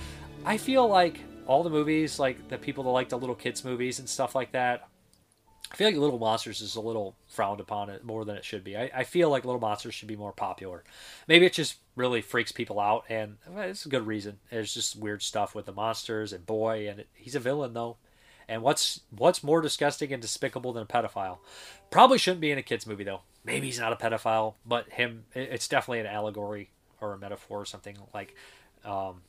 A: I feel like all the movies, like the people that like the little kids movies and stuff like that, I feel like Little Monsters is a little frowned upon it more than it should be. I, I, feel like Little Monsters should be more popular. Maybe it just really freaks people out, and it's a good reason. It's just weird stuff with the monsters and boy, and it, he's a villain though. And what's what's more disgusting and despicable than a pedophile? Probably shouldn't be in a kids movie though. Maybe he's not a pedophile, but him. It's definitely an allegory or a metaphor or something like. Um,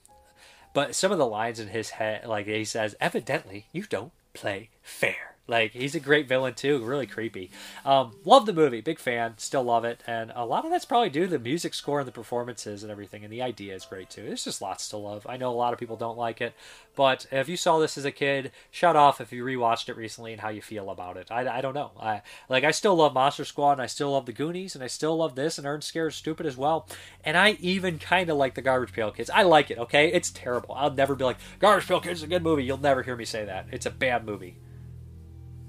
A: but some of the lines in his head, like he says, evidently you don't play fair. Like he's a great villain too, really creepy. Um, love the movie, big fan, still love it, and a lot of that's probably due to the music score and the performances and everything, and the idea is great too. There's just lots to love. I know a lot of people don't like it, but if you saw this as a kid, shut off if you rewatched it recently and how you feel about it. I, I don't know. I like I still love Monster Squad, and I still love the Goonies, and I still love this, and Earn Scared Stupid as well, and I even kind of like the Garbage Pail Kids. I like it. Okay, it's terrible. I'll never be like Garbage Pail Kids is a good movie. You'll never hear me say that. It's a bad movie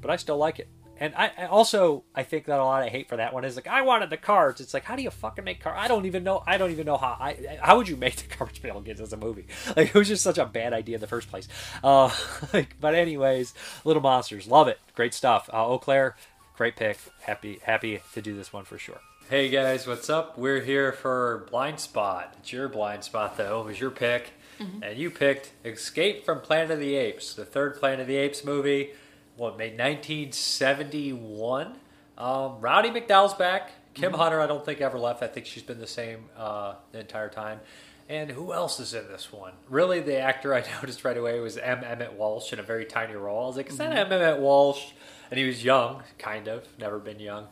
A: but I still like it. And I, I, also I think that a lot of hate for that one is like I wanted the cards. It's like how do you fucking make cards? I don't even know. I don't even know how. I how would you make the Garbage Pail Kids as a movie? Like it was just such a bad idea in the first place. Uh, like, but anyways, Little Monsters, love it. Great stuff. Uh, Eau Claire, great pick. Happy happy to do this one for sure. Hey guys, what's up? We're here for Blind Spot. It's your blind spot though. It was your pick, mm-hmm. and you picked Escape from Planet of the Apes, the third Planet of the Apes movie what made 1971. Um, Roddy McDowell's back. Kim Hunter, I don't think ever left. I think she's been the same uh, the entire time. And who else is in this one? Really, the actor I noticed right away was M. Emmett Walsh in a very tiny role. I was like, is that M. Emmett Walsh? And he was young, kind of, never been young.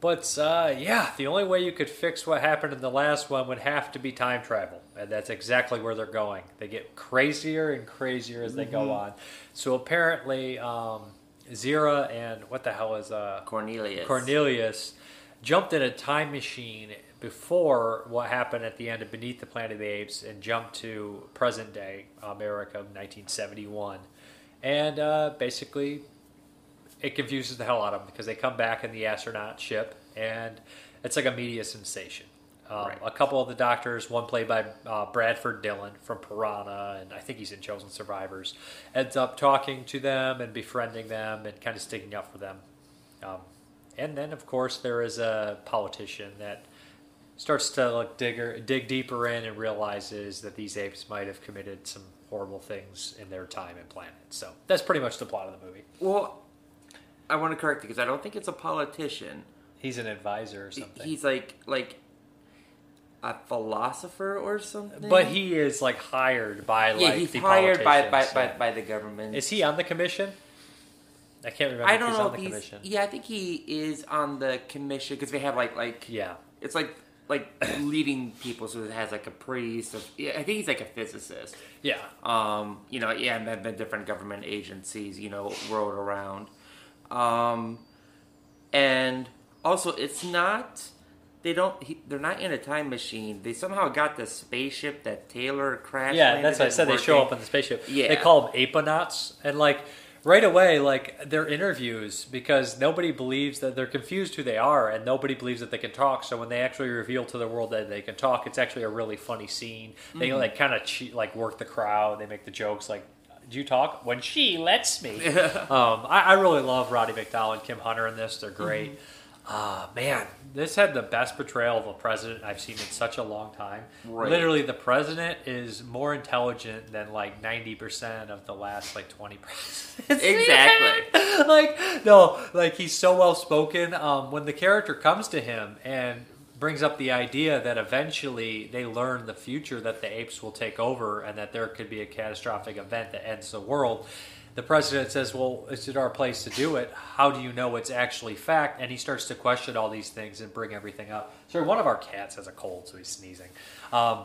A: But uh, yeah, the only way you could fix what happened in the last one would have to be time travel, and that's exactly where they're going. They get crazier and crazier as they go on. So apparently, um, Zira and what the hell is uh,
B: Cornelius.
A: Cornelius jumped in a time machine before what happened at the end of Beneath the Planet of the Apes and jumped to present day America, 1971, and uh, basically it confuses the hell out of them because they come back in the astronaut ship and it's like a media sensation. Um,
B: Right.
A: A couple of the doctors, one played by uh, Bradford Dillman from Piranha, and I think he's in Chosen Survivors, ends up talking to them and befriending them and kind of sticking up for them. Um, and then, of course, there is a politician that starts to like dig, dig deeper in and realizes that these apes might have committed some horrible things in their time and planet. So that's pretty much the plot of the movie.
B: Well, I want to correct you because I don't think it's a politician.
A: He's an advisor or something.
B: He's like like a philosopher or something.
A: but he is like hired by like
B: yeah, he's
A: the
B: hired by by,
A: politicians,
B: by by the government.
A: Is he on the commission? I can't remember.
B: I don't
A: he's
B: know
A: on
B: if
A: the
B: he's.
A: commission.
B: Yeah, I think he is on the commission because they have like like
A: Yeah.
B: it's like like leading people. So it has like a priest. Of, yeah, I think he's like a physicist.
A: Yeah.
B: Um, you know, yeah, and been different government agencies, you know, world around. Um, and also, it's not. They don't. He, they're not in a time machine. They somehow got the spaceship that Taylor crashed.
A: Yeah, that's what I said. They show up in the spaceship.
B: Yeah.
A: They call them aponauts. And, like, right away, like, their interviews, because nobody believes that they're confused who they are, and nobody believes that they can talk. So when they actually reveal to the world that they can talk, it's actually a really funny scene. They,
B: Mm-hmm.
A: like, kind of like, work the crowd. They make the jokes, like, do you talk? When she lets me. um, I, I really love Roddy McDowell and Kim Hunter in this. They're great.
B: Mm-hmm.
A: Ah, man, this had the best portrayal of a president I've seen in such a long time.
B: Right.
A: Literally, the president is more intelligent than like ninety percent of the last like twenty presidents.
B: Exactly.
A: like no, like he's so well spoken. Um, when the character comes to him and brings up the idea that eventually they learn the future that the apes will take over and that there could be a catastrophic event that ends the world. The president says, "Well, is it our place to do it? How do you know it's actually fact?" And he starts to question all these things and bring everything up. So one of our cats has a cold, so he's sneezing. Um,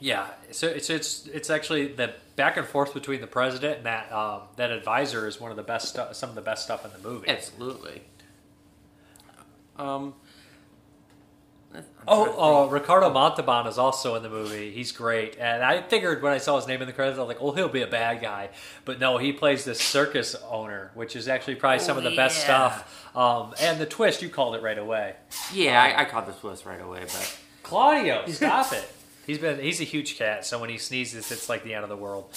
A: yeah, so it's it's it's actually the back and forth between the president and that um, that advisor is one of the best stu- some of the best stuff in the movie.
B: Absolutely. Um.
A: Oh, oh, Ricardo Montalban is also in the movie. He's great, and I figured when I saw his name in the credits, I was like, "Oh, he'll be a bad guy," but no, he plays this circus owner, which is actually probably some
B: Oh,
A: of the best stuff. Um, and the twist, you called it right away.
B: Yeah, I, I caught the twist right away, but
A: Claudio, stop it! He's been he's a huge cat, so when he sneezes, it's like the end of the world.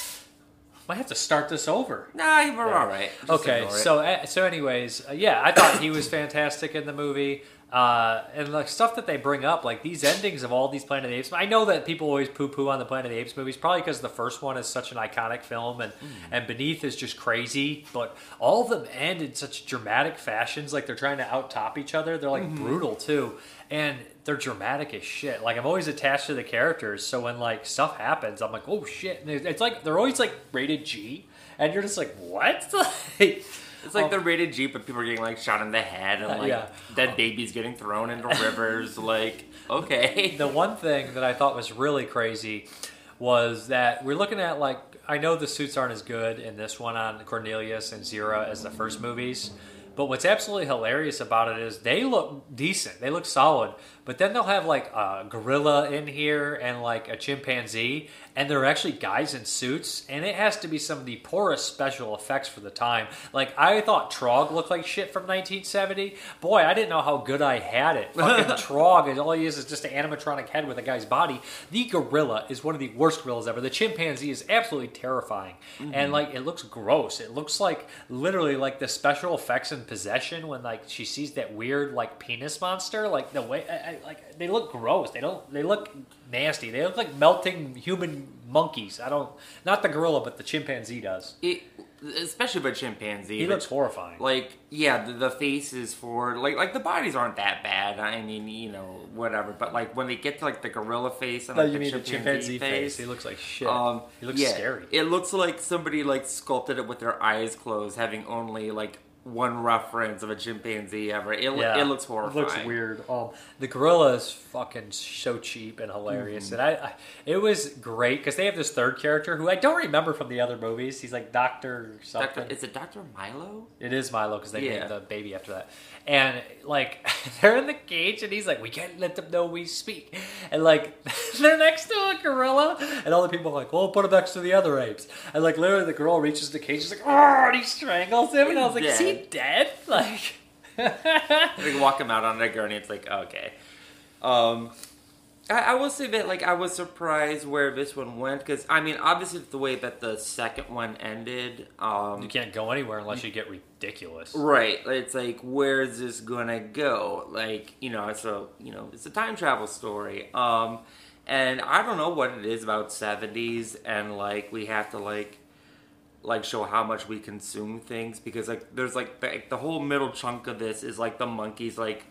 A: Might have to start this over.
B: nah, were
A: Yeah.
B: all right. Just
A: okay, so uh, so anyways, uh, yeah, I thought he was fantastic in the movie. Uh, and like stuff that they bring up, like these endings of all these Planet of the Apes. I know that people always poo-poo on the Planet of the Apes movies, probably because the first one is such an iconic film, and and Beneath is just crazy. But all of them end in such dramatic fashions, like they're trying to out top each other. They're like brutal too, and they're dramatic as shit. Like I'm always attached to the characters, so when like stuff happens, I'm like, oh shit! And it's like they're always like rated G, and you're just like, what?
B: It's like
A: Um,
B: the rated Jeep, but people are getting like shot in the head and like
A: Yeah.
B: dead babies getting thrown into rivers. Like, okay,
A: the one thing that I thought was really crazy was that we're looking at like I know the suits aren't as good in this one on Cornelius and Zira as the first movies, but what's absolutely hilarious about it is they look decent, they look solid, but then they'll have like a gorilla in here and like a chimpanzee, and they're actually guys in suits, and it has to be some of the poorest special effects for the time. Like I thought Trog looked like shit from 1970. Boy, I didn't know how good I had it. Fucking Trog, and all he is is just an animatronic head with a guy's body. The gorilla is one of the worst gorillas ever. The chimpanzee is absolutely terrifying, and mm-hmm. like it looks gross. It looks like literally like the special effects in Possession when like she sees that weird like penis monster. Like the way I, I, I, like they look gross. They don't. They look nasty. They look like melting human monkeys. I don't. Not the gorilla, but the chimpanzee does.
B: It, especially by chimpanzee.
A: He
B: but,
A: looks horrifying.
B: Like yeah, the, the faces for like like the bodies aren't that bad. I mean, you know, whatever. But like when they get to like the gorilla face and
A: no,
B: like,
A: you
B: the
A: mean the chimpanzee face?
B: face,
A: He looks like shit.
B: um,
A: he looks
B: yeah,
A: scary.
B: It looks like somebody like sculpted it with their eyes closed, having only like one reference of a chimpanzee ever. It,
A: Yeah,
B: it looks horrifying.
A: It looks weird. Um, the gorilla is fucking so cheap and hilarious,
B: Mm-hmm.
A: and I, I it was great because they have this third character who I don't remember from the other movies. He's like Doctor something.
B: Doctor, is it Doctor Milo?
A: It is Milo because they
B: Yeah.
A: named the baby after that. And like they're in the cage, and he's like, "We can't let them know we speak." And like they're next to a gorilla, and all the people are like, "Well, put him next to the other apes." And like literally, the girl reaches the cage, she's like, "Oh!" and he strangles him, and I was like, "Is he dead?" Like.
B: They walk him out on a gurney. It's like okay. Um, I, I will say that like I was surprised where this one went because I mean obviously the way that the second one ended. Um,
A: You can't go anywhere unless you get ridiculous.
B: Right. It's like, where is this gonna go? Like, you know, it's a you know, it's a time travel story. Um and I don't know what it is about seventies and like we have to like like show how much we consume things because like there's like the, the whole middle chunk of this is like the monkeys like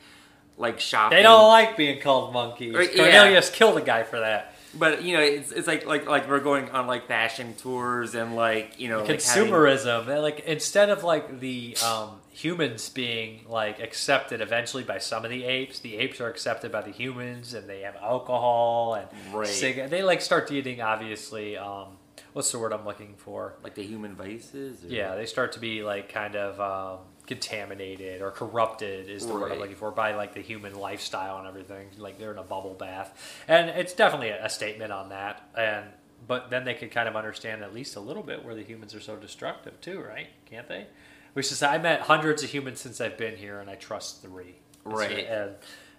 B: like shopping
A: They don't like being called monkeys.
B: Right, yeah.
A: Killed a guy for that.
B: But you know it's, it's like like like we're going on like fashion tours and like you know like having-
A: Consumerism. Like instead of like the um, humans being like accepted eventually by some of the apes, the apes are accepted by the humans, and they have alcohol and
B: Right.
A: cig- They like start eating obviously. Um, what's the word I'm looking for?
B: like the human vices or-
A: Yeah, they start to be like kind of um, contaminated or corrupted is the word I'm
B: Right.
A: looking for by like the human lifestyle and everything. Like they're in a bubble bath, and it's definitely a, a statement on that. And but then they could kind of understand at least a little bit where the humans are so destructive too, right? Can't they? Which is I met hundreds of humans since I've been here, and I trust three.
B: Right.
A: and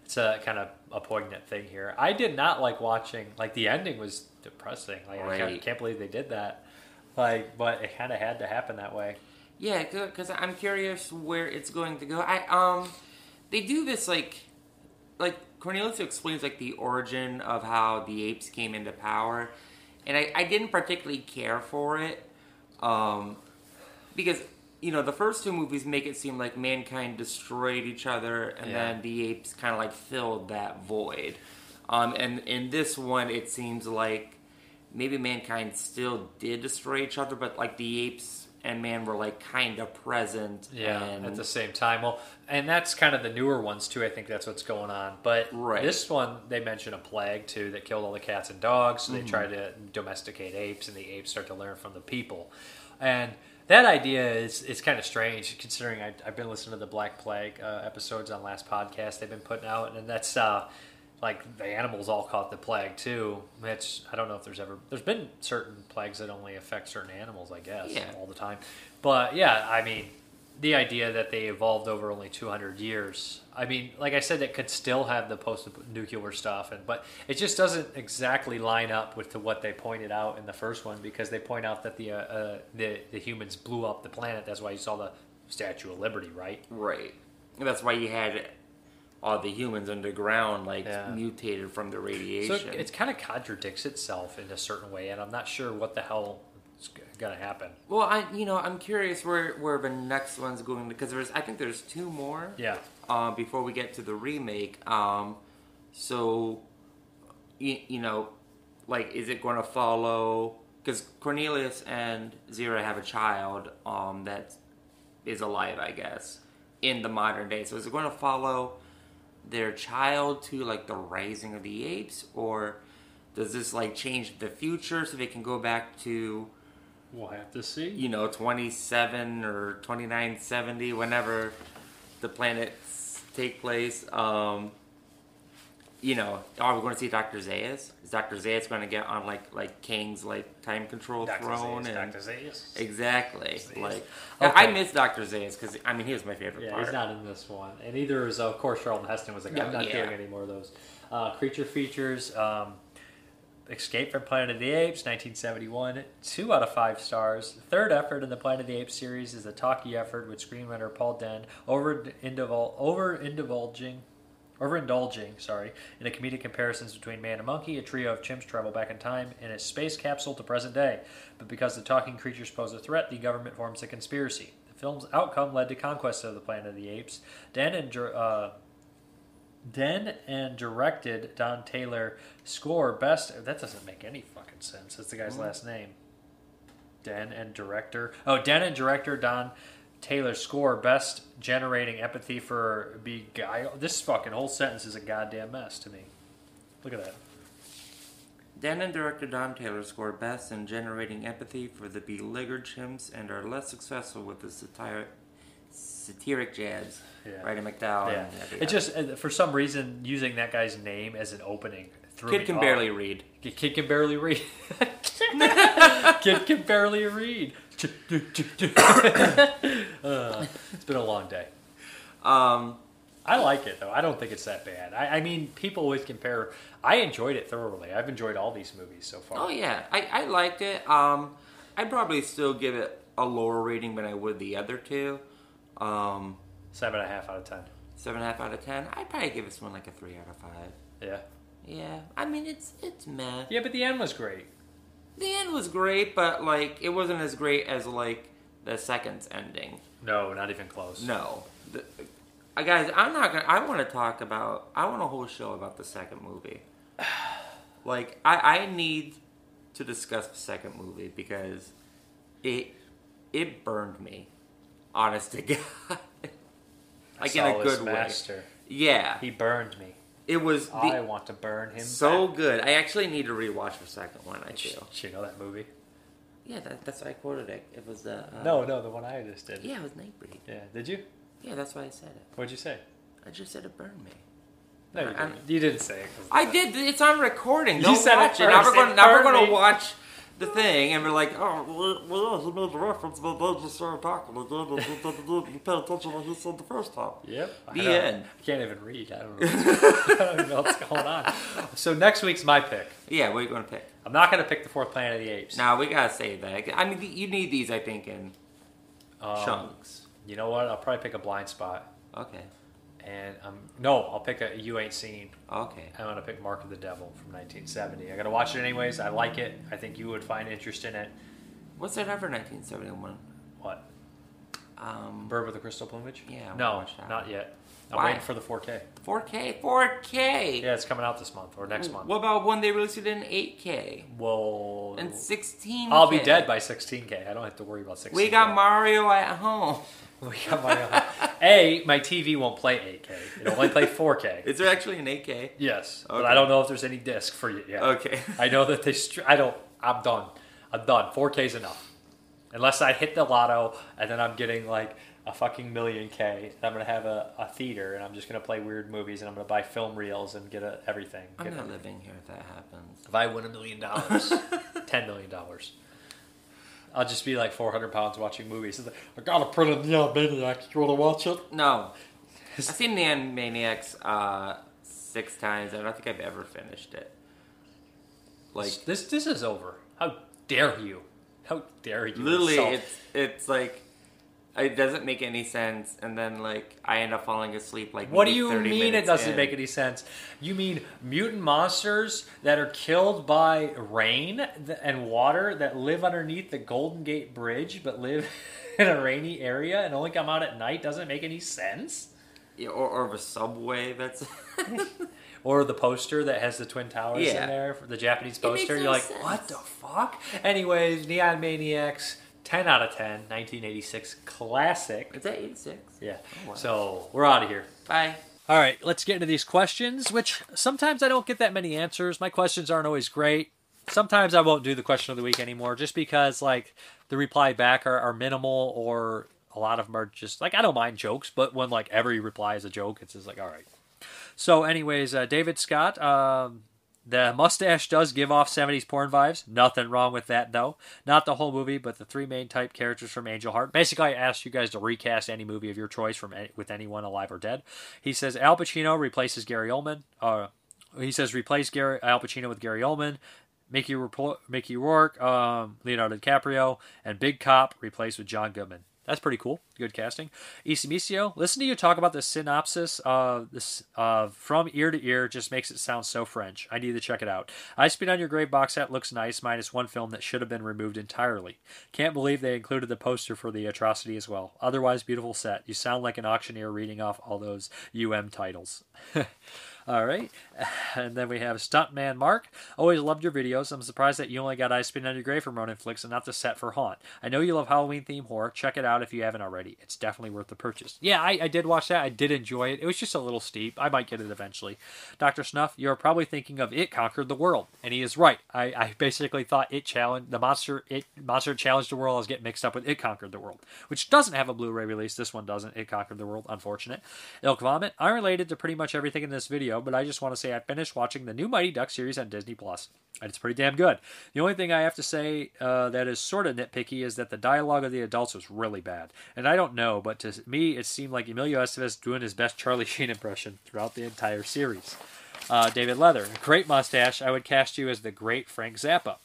A: it's a kind of a poignant thing here. I did not like watching. Like the ending was depressing. Like I can't, can't believe they did that. Like, but it kind of had to happen that way.
B: Yeah, because I'm curious where it's going to go. I um, they do this like, like Cornelius explains like the origin of how the apes came into power, and I, I didn't particularly care for it, um, because you know the first two movies make it seem like mankind destroyed each other, and
A: Yeah.
B: then the apes kind of like filled that void, um, and in this one it seems like maybe mankind still did destroy each other, but like the apes and man were like kind of present.
A: Yeah,
B: and,
A: at the same time. Well, and that's kind of the newer ones too. I think that's what's going on. But
B: Right.
A: this one, they mention a plague too that killed all the cats and dogs. So
B: Mm-hmm.
A: they try to domesticate apes, and the apes start to learn from the people. And that idea is is kind of strange considering I, I've been listening to the Black Plague uh, episodes on last podcast they've been putting out, and that's. Uh, like the animals all caught the plague too. Which I don't know if there's ever there's been certain plagues that only affect certain animals, I guess,
B: Yeah.
A: all the time. But yeah, I mean, the idea that they evolved over only 200 years. I mean, like I said, it could still have the post-nuclear stuff, and but it just doesn't exactly line up with to what they pointed out in the first one because they point out that the uh, uh, the the humans blew up the planet. That's why you saw the Statue of Liberty, right?
B: right. That's why you had all the humans underground like
A: Yeah.
B: mutated from the
A: So
B: radiation.
A: it, it kind of contradicts itself in a certain way, and I'm not sure what the hell is going to happen.
B: well, I you know I'm curious where where the next one's going because there's I think there's two more.
A: Yeah.
B: um, before we get to the remake. Um, so, you, you know, like, is it going to follow? Because Cornelius and Zira have a child um, that is alive, I guess, in the modern day. So, is it going to follow their child to like the rising of the apes, or does this like change the future so they can go back to
A: We'll have to see.
B: you know, 27 or 2970, whenever the planets take place. Um, you know, are we going to see Dr. Zaius? Is Dr. Zaius going to get on like like King's like time control
A: Dr.
B: throne?
A: Zaius,
B: and
A: Dr. Zaius.
B: exactly,
A: Zaius.
B: like
A: Okay.
B: I miss Dr. Zaius because I mean he was my favorite
A: Yeah,
B: part.
A: he's not in this one, and either is of course Charlton Heston was like,
B: No,
A: I'm not
B: yeah.
A: doing any more of those. Uh, creature features, um, Escape from Planet of the Apes, 1971, two out of five stars. Third effort in the Planet of the Apes series is a talkie effort with screenwriter Paul Dehn over indivul- over indulging overindulging, sorry, in the comedic comparisons between man and monkey, a trio of chimps travel back in time in a space capsule to present day. But because the talking creatures pose a threat, the government forms a conspiracy. The film's outcome led to conquest of the Planet of the Apes. Dan and uh, Dehn and directed Don Taylor score best. That doesn't make any fucking sense. That's the guy's last name. Dehn and director. Oh, Dehn and director Don Taylor score best generating empathy for beguile. This fucking whole sentence is a goddamn mess to me. Look at that.
B: Dan and director Don Taylor score best in generating empathy for the beleaguered chimps and are less successful with the satiric, satiric jabs.
A: Yeah.
B: Roddy McDowell.
A: Yeah, it just uh, for some reason using that guy's name as an opening threw
B: Kid can
A: off.
B: barely read.
A: Kid can barely read. Kid can barely read. Uh, it's been a long day.
B: Um,
A: I like it though. I don't think it's that bad. I, I mean, people always compare. I enjoyed it thoroughly. I've enjoyed all these movies so far.
B: oh yeah, I, I liked it. Um, I'd probably still give it a lower rating than I would the other two. Um,
A: Seven and a half out of ten.
B: seven and a half out of ten. I'd probably give this one like a three out of five.
A: Yeah.
B: Yeah, I mean it's it's meh.
A: Yeah, but the end was great.
B: The end was great, but like it wasn't as great as like the second's ending.
A: No, not even close.
B: No, the, uh, guys, I'm not gonna. I want to talk about. I want a whole show about the second movie. Like I, I need to discuss the second movie because it it burned me. Honest to God,
A: I
B: like in a good way.
A: master.
B: Yeah,
A: He burned me.
B: It was the,
A: I want to burn him.
B: so
A: back.
B: good. I actually need to rewatch the second one. I
A: Did
B: feel.
A: you know that movie?
B: Yeah, that, that's why I quoted it. It was the uh,
A: No, no, the one I just did.
B: Yeah, it was Nightbreed.
A: Yeah. Did you?
B: Yeah, that's why I said it.
A: What'd you say?
B: I just said it burned me.
A: No, you didn't. You didn't say it.
B: I did. It's on recording.
A: You
B: Don't
A: said it
B: watch it. Now we're going. Now we're going to watch the thing, and we're like, oh, well, he made the reference, but then just started talking. Pay attention to what he said the first time.
A: Yep. I
B: The
A: don't-
B: end.
A: I can't even read. I don't know. I don't know what's going on. So next week's my pick.
B: Yeah, what are you going to pick?
A: I'm not going to pick the fourth Planet of the Apes.
B: Now we gotta save that. I mean, you need these, I think, in
A: Um,
B: chunks.
A: You know what? I'll probably pick a blind spot.
B: Okay.
A: And um, no, I'll pick a you ain't seen.
B: Okay.
A: I'm gonna pick Mark of the Devil from 1970. I gotta watch it anyways. I like it. I think you would find interest in it.
B: What's that ever 1971?
A: What?
B: Um,
A: Bird with the Crystal Plumage?
B: Yeah, I
A: No,
B: that.
A: not yet. I'm
B: Why?
A: waiting for the 4K.
B: 4K. 4K.
A: Yeah, it's coming out this month or next month.
B: What about when they released it in 8K
A: Whoa.
B: and 16?
A: I'll be dead by 16K. I don't have to worry about 16K.
B: We got Mario at home.
A: We got my uh, A. My TV won't play 8K. It'll only play 4K.
B: Is there actually an 8K?
A: Yes, but I don't know if there's any disc for you yet.
B: Okay.
A: I know that they. Str- I don't. I'm done. I'm done. 4K is enough. Unless I hit the lotto and then I'm getting like a fucking million K. And I'm gonna have a, a theater and I'm just gonna play weird movies and I'm gonna buy film reels and get a, everything.
B: I'm
A: Get
B: not
A: a-
B: living here if that happens.
A: if I win a million dollars, ten million dollars, I'll just be like 400 pounds watching movies. Like, I gotta put in the Maniac. You wanna watch it?
B: No. I've seen the Neon Maniacs uh, six times. I don't think I've ever finished it. Like,
A: this. This is over. How dare you? How dare you?
B: literally,
A: insult-
B: it's it's like it doesn't make any sense, and then like I end up falling asleep. Like,
A: What do you mean it doesn't
B: in.
A: make any sense? You mean mutant monsters that are killed by rain and water that live underneath the Golden Gate Bridge but live in a rainy area and only come out at night doesn't make any sense?
B: Yeah, or, or the subway that's
A: Or the poster that has the Twin Towers
B: Yeah.
A: in there, for the Japanese poster. You're like,
B: sense.
A: what the fuck? Anyways, Neon Maniacs, 10 out of 10, 1986 classic.
B: is that eighty six.
A: Yeah.
B: Oh, wow.
A: So we're out of here.
B: Bye.
A: All right, let's get into these questions, which sometimes I don't get that many answers. My questions aren't always great. Sometimes I won't do the question of the week anymore just because, like, the reply back are, are minimal or a lot of them are just, like, I don't mind jokes, but when, like, every reply is a joke, it's just like, all right. So, anyways, uh, David Scott, um, the mustache does give off 70s porn vibes. Nothing wrong with that, though. Not the whole movie, but the three main type characters from Angel Heart. Basically, I asked you guys to recast any movie of your choice from any, with anyone alive or dead. He says Al Pacino replaces Gary Oldman. Uh, he says replace Gary Al Pacino with Gary Oldman. Mickey, Mickey Rourke, um, Leonardo DiCaprio, and Big Cop replaced with John Goodman. That's pretty cool. Good casting. Isimisio, listen to you talk about the synopsis of this uh, from ear to ear just makes it sound so French. I need to check it out. I Spit on Your Grave box set looks nice, minus one film that should have been removed entirely. Can't believe they included the poster for the atrocity as well. Otherwise, beautiful set. You sound like an auctioneer reading off all those UM titles. All right. And then we have Stuntman Mark. Always loved your videos. I'm surprised that you only got I Spit on Your Grave from Ronin Flicks and not the set for Haunt. I know you love Halloween theme horror. Check it out if you haven't already. It's definitely worth the purchase. Yeah, I, I did watch that. I did enjoy it. It was just a little steep. I might get it eventually. Dr. Snuff, you're probably thinking of It Conquered the World. And he is right. I, I basically thought It challenged the monster It Monster Challenged the World. I was getting mixed up with It Conquered the World, which doesn't have a Blu-ray release. This one doesn't. It Conquered the World. Unfortunate. Elk Vomit. I'm related to pretty much everything in this video, but I just want to say I finished watching the new Mighty Duck series on Disney Plus, and it's pretty damn good. The only thing I have to say uh, that is sort of nitpicky is that the dialogue of the adults was really bad. And I don't know, but to me, it seemed like Emilio Estevez doing his best Charlie Sheen impression throughout the entire series. Uh, David Leather, great mustache. I would cast you as the great Frank Zappa.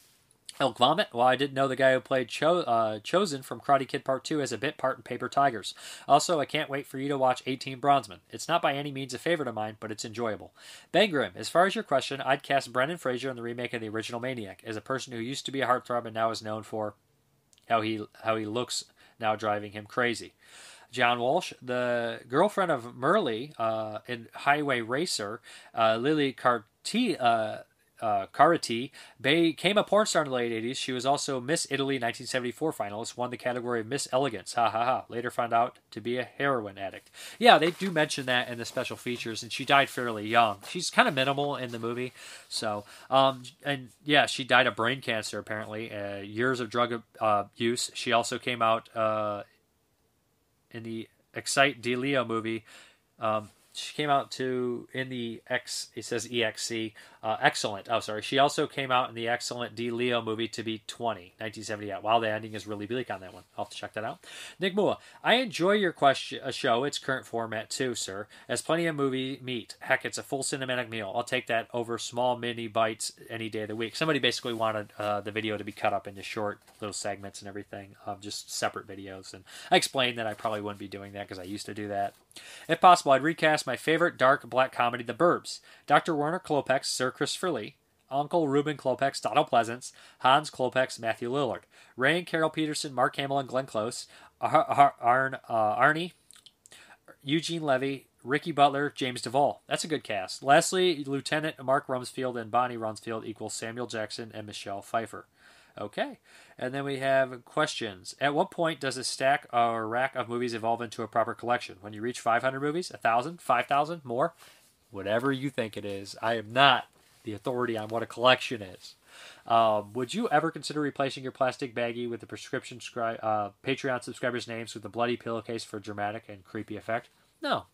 A: Elk Vomit. Well, I didn't know the guy who played Cho- uh, Chozen from Karate Kid Part 2 as a bit part in Paper Tigers. Also, I can't wait for you to watch 18 Bronzemen. It's not by any means a favorite of mine, but it's enjoyable. Bangrim, as far as your question, I'd cast Brendan Fraser in the remake of the original Maniac as a person who used to be a heartthrob and now is known for how he how he looks now driving him crazy. John Walsh, the girlfriend of Merle uh, in Highway Racer, uh, Lily Carti, uh, uh, Carati, became a porn star in the late 80s. She was also Miss Italy 1974 finalist, won the category of Miss Elegance. Ha ha ha. Later found out to be a heroin addict. Yeah, they do mention that in the special features, and she died fairly young. She's kind of minimal in the movie. So, um, and yeah, she died of brain cancer apparently, uh, years of drug uh, use. She also came out uh, in the Excite De Leo movie. Um, she came out to in the X. It says EXC. Uh, excellent. Oh, sorry. She also came out in the excellent Di Leo movie to be 20, 1978. Wow, the ending is really bleak on that one. I'll have to check that out. Nick Mua, I enjoy your question a show. Its current format too, sir. As plenty of movie meat. Heck, it's a full cinematic meal. I'll take that over small mini bites any day of the week. Somebody basically wanted uh, the video to be cut up into short little segments and everything, of just separate videos. And I explained that I probably wouldn't be doing that because I used to do that. If possible, I'd recast my favorite dark black comedy, The Burbs. Dr. Werner Klopex, Sir Christopher Lee, Uncle Reuben Klopex, Donald Pleasence, Hans Klopex, Matthew Lillard, Ray and Carol Peterson, Mark Hamill and Glenn Close, Ar- Ar- Arn, uh, Arnie, Eugene Levy, Ricky Butler, James Duval. That's a good cast. Lastly, Lieutenant Mark Rumsfield and Bonnie Rumsfield equals Samuel Jackson and Michelle Pfeiffer. Okay. And then we have questions. At what point does a stack or rack of movies evolve into a proper collection? When you reach 500 movies, 1,000, 5,000, more? Whatever you think it is. I am not the authority on what a collection is. Um, would you ever consider replacing your plastic baggie with the prescription scri- uh, Patreon subscribers' names with a bloody pillowcase for dramatic and creepy effect? No,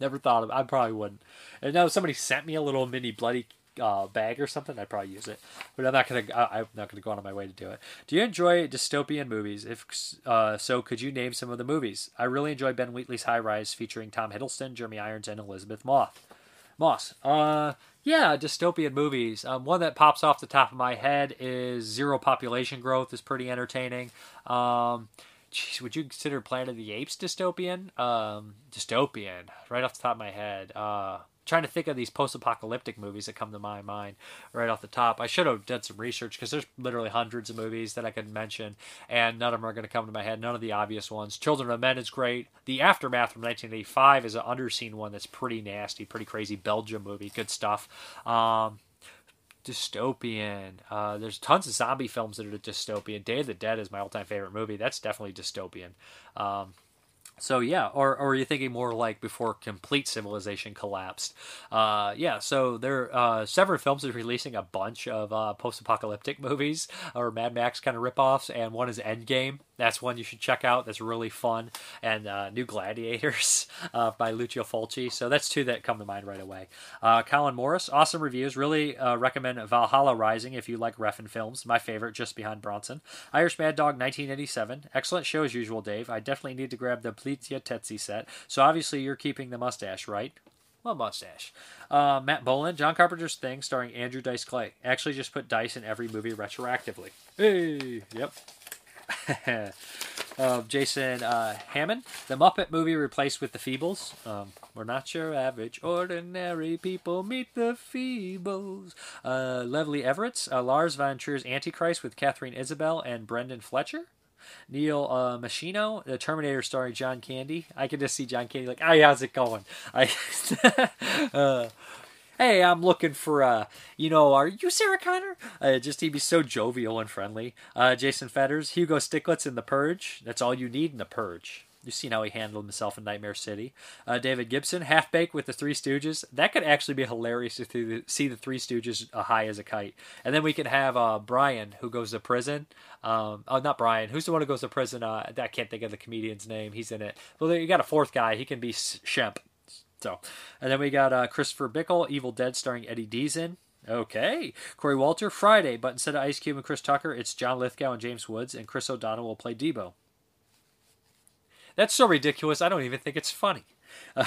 A: never thought of. I probably wouldn't. And now somebody sent me a little mini bloody uh, bag or something, I'd probably use it. But I'm not gonna. I, I'm not gonna go out of my way to do it. Do you enjoy dystopian movies? If uh, so, could you name some of the movies? I really enjoy Ben Wheatley's High Rise, featuring Tom Hiddleston, Jeremy Irons, and Elizabeth Moth. Moss. Uh, yeah, dystopian movies. Um, one that pops off the top of my head is Zero Population Growth. is pretty entertaining. Um, Jeez, would you consider Planet of the Apes dystopian? Um, dystopian, right off the top of my head. Uh, trying to think of these post-apocalyptic movies that come to my mind right off the top. I should have done some research because there's literally hundreds of movies that I could mention, and none of them are going to come to my head. None of the obvious ones. Children of Men is great. The Aftermath from 1985 is an underseen one that's pretty nasty, pretty crazy Belgium movie. Good stuff. Um, dystopian. Uh, there's tons of zombie films that are dystopian. Day of the Dead is my all-time favorite movie. That's definitely dystopian. Um, so yeah, or or are you thinking more like before complete civilization collapsed? Uh, yeah, so there uh, several films is releasing a bunch of uh, post-apocalyptic movies or Mad Max kind of ripoffs, and one is Endgame. That's one you should check out. That's really fun. And uh, New Gladiators uh, by Lucio Fulci. So that's two that come to mind right away. Uh, Colin Morris, awesome reviews. Really uh, recommend Valhalla Rising if you like Refn films. My favorite, just behind Bronson. Irish Mad Dog 1987. Excellent show as usual, Dave. I definitely need to grab the Plizia Tetsi set. So obviously you're keeping the mustache, right? Well, mustache. Uh, Matt Boland, John Carpenter's Thing, starring Andrew Dice Clay. Actually, just put Dice in every movie retroactively. Hey, yep. of Jason uh, Hammond. The Muppet movie replaced with the Feebles. Um, we're not your average ordinary people. Meet the Feebles. Uh, Leslie Everett's uh, Lars von Trier's Antichrist with Katharine Isabelle and Brendan Fletcher. Neil uh, Machino, The Terminator starring John Candy. I can just see John Candy like, hey, how's it going? I, uh, hey, I'm looking for, uh, you know, are you Sarah Connor? Uh, just he'd be so jovial and friendly. Uh, Jason Fetters, Hugo Stiglitz in The Purge. That's all you need in The Purge. You've seen how he handled himself in Nightmare City. Uh, David Gibson, Half Baked with the Three Stooges. That could actually be hilarious to see the Three Stooges high as a kite. And then we could have uh, Brian, who goes to prison. Um, oh, not Brian. Who's the one who goes to prison? Uh, I can't think of the comedian's name. He's in it. Well, you got a fourth guy. He can be Shemp. So, and then we got uh, Christopher Bickle, Evil Dead, starring Eddie Deezen. Okay. Corey Walter, Friday, but instead of Ice Cube and Chris Tucker, it's John Lithgow and James Woods, and Chris O'Donnell will play Debo. That's so ridiculous. I don't even think it's funny.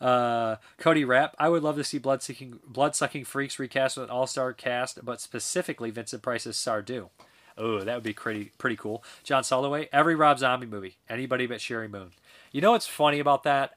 A: Uh, Cody Rapp. I would love to see blood sucking blood sucking freaks recast with an all star cast, but specifically Vincent Price's Sardu. Oh, that would be pretty pretty cool. John Soloway. Every Rob Zombie movie. Anybody but Sheri Moon. You know what's funny about that?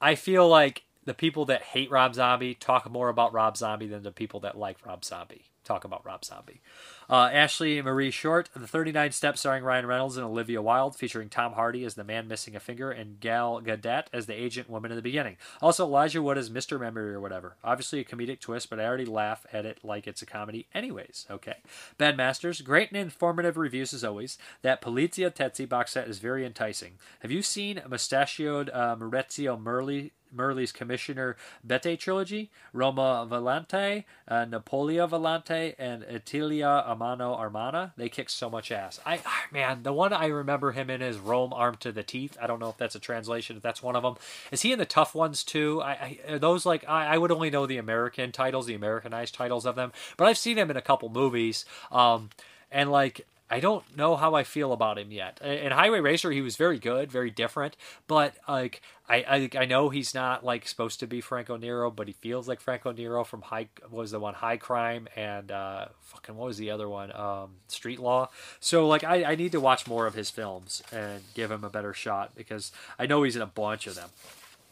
A: I feel like the people that hate Rob Zombie talk more about Rob Zombie than the people that like Rob Zombie talk about Rob Zombie. Uh, Ashley Marie Short, The 39 Steps, starring Ryan Reynolds and Olivia Wilde, featuring Tom Hardy as the man missing a finger and Gal Gadot as the agent woman in the beginning. Also, Elijah Wood as Mr. Memory or whatever. Obviously a comedic twist, but I already laugh at it like it's a comedy anyways. Okay. Bad Masters, great and informative reviews as always. That Polizia Tetzi box set is very enticing. Have you seen Mustachioed uh, Maurizio Merli Merli's Commissioner Betti trilogy, Roma Violenta, uh, Napolia Violenta, and Italia a Mano Armata. They kick so much ass. I ah, man, the one I remember him in is Rome Armed to the Teeth. I don't know if that's a translation. If that's one of them, is he in the tough ones too? I, I those like I, I, would only know the American titles, the Americanized titles of them, but I've seen him in a couple movies. Um, and like I don't know how I feel about him yet. In Highway Racer, he was very good, very different. But like, I, I, I know he's not like supposed to be Franco Nero, but he feels like Franco Nero from High was the one High Crime and uh, fucking what was the other one? Um, Street Law. So like, I, I need to watch more of his films and give him a better shot because I know he's in a bunch of them.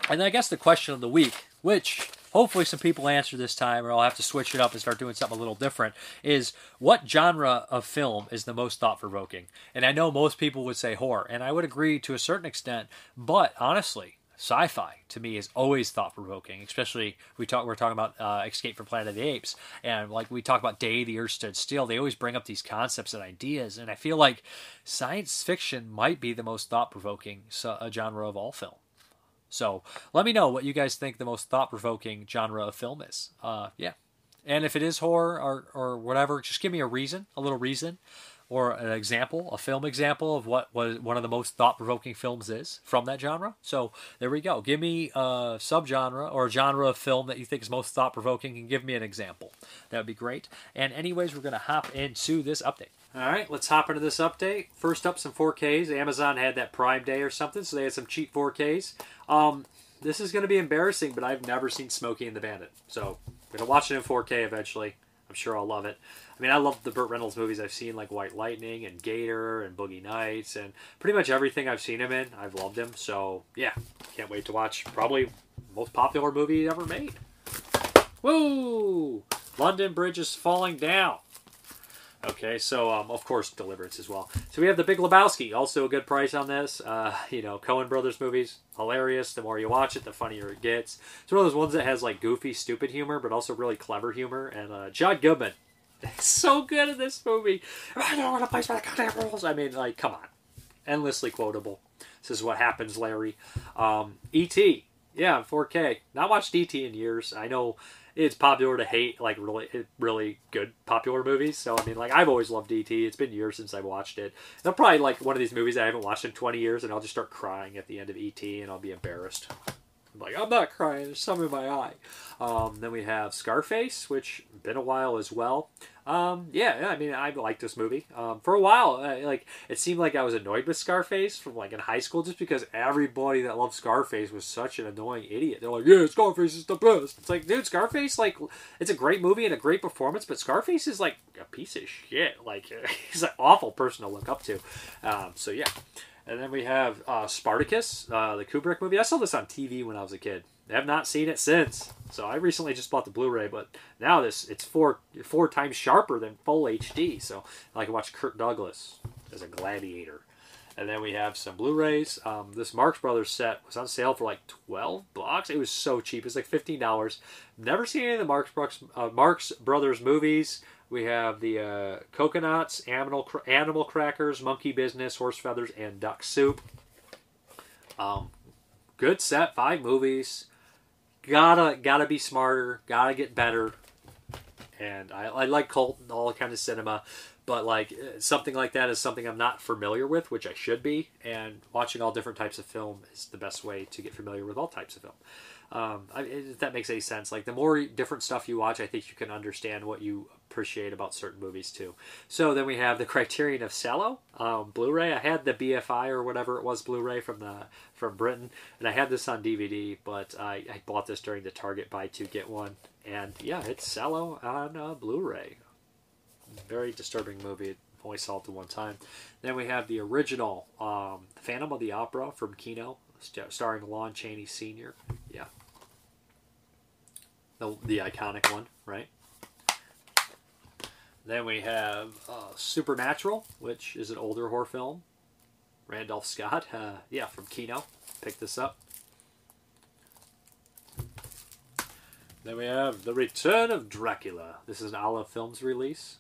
A: And I guess the question of the week, which hopefully some people answer this time, or I'll have to switch it up and start doing something a little different, is what genre of film is the most thought provoking? And I know most people would say horror, and I would agree to a certain extent, but honestly, sci-fi to me is always thought provoking. Especially we talk we're talking about uh, Escape from Planet of the Apes, and like we talk about Day the Earth Stood Still. They always bring up these concepts and ideas, and I feel like science fiction might be the most thought provoking uh, genre of all film. So let me know what you guys think the most thought provoking genre of film is. Uh, yeah. And if it is horror or, or whatever, just give me a reason, a little reason, or an example, a film example of what was one of the most thought provoking films is from that genre. So there we go. Give me a subgenre or a genre of film that you think is most thought provoking and give me an example. That would be great. And, anyways, we're going to hop into this update. All right, let's hop into this update. First up, some 4Ks. Amazon had that Prime Day or something, so they had some cheap 4Ks. Um, this is going to be embarrassing, but I've never seen Smokey and the Bandit, so I'm going to watch it in 4K eventually. I'm sure I'll love it. I mean, I love the Burt Reynolds movies I've seen, like White Lightning and Gator and Boogie Nights, and pretty much everything I've seen him in, I've loved him. So yeah, can't wait to watch probably most popular movie ever made. Woo! London Bridge is falling down. Okay, so um, of course Deliverance as well. So we have The Big Lebowski, also a good price on this. Uh, you know, Coen Brothers movies, hilarious. The more you watch it, the funnier it gets. It's one of those ones that has like goofy, stupid humor, but also really clever humor. And uh, John Goodman, so good in this movie. I don't want to play by the goddamn rules. I mean, like, come on, endlessly quotable. This is what happens, Larry. Um, E.T. Yeah, 4K. Not watched E.T. in years. I know it's popular to hate like really really good popular movies. So I mean, like I've always loved ET. It's been years since I've watched it. And I'm probably like one of these movies I haven't watched in 20 years, and I'll just start crying at the end of ET, and I'll be embarrassed. Like, I'm not crying. There's some in my eye. Um, then we have Scarface, which been a while as well. Um, yeah, I mean, I like this movie. Um, for a while, uh, like it seemed like I was annoyed with Scarface from like in high school, just because everybody that loved Scarface was such an annoying idiot. They're like, "Yeah, Scarface is the best." It's like, dude, Scarface, like, it's a great movie and a great performance, but Scarface is like a piece of shit. Like, he's an awful person to look up to. Um, so yeah. And then we have uh, Spartacus, uh, the Kubrick movie. I saw this on TV when I was a kid. I have not seen it since. So I recently just bought the Blu-ray, but now this it's four four times sharper than full HD. So I can watch Kirk Douglas as a gladiator. And then we have some Blu-rays. Um, this Marx Brothers set was on sale for like twelve bucks. It was so cheap. It's like fifteen dollars. Never seen any of the Marx, Brooks, uh, Marx Brothers movies. We have the uh, coconuts, animal animal crackers, monkey business, horse feathers, and duck soup. Um, good set, five movies. Gotta gotta be smarter. Gotta get better. And I, I like cult and all kind of cinema, but like uh, something like that is something I'm not familiar with, which I should be. And watching all different types of film is the best way to get familiar with all types of film. Um, if that makes any sense, like the more different stuff you watch, I think you can understand what you appreciate about certain movies too. So then we have the Criterion of Salò um, Blu-ray. I had the BFI or whatever it was Blu-ray from the from Britain, and I had this on DVD, but I, I bought this during the Target buy two get one, and yeah, it's Salò on uh, Blu-ray. Very disturbing movie. Only saw it the one time. Then we have the original um, Phantom of the Opera from Kino, starring Lon Chaney Sr. Yeah, the the iconic one, right? Then we have uh, Supernatural, which is an older horror film. Randolph Scott, uh, yeah, from Kino, picked this up. Then we have The Return of Dracula. This is an Olive Films release.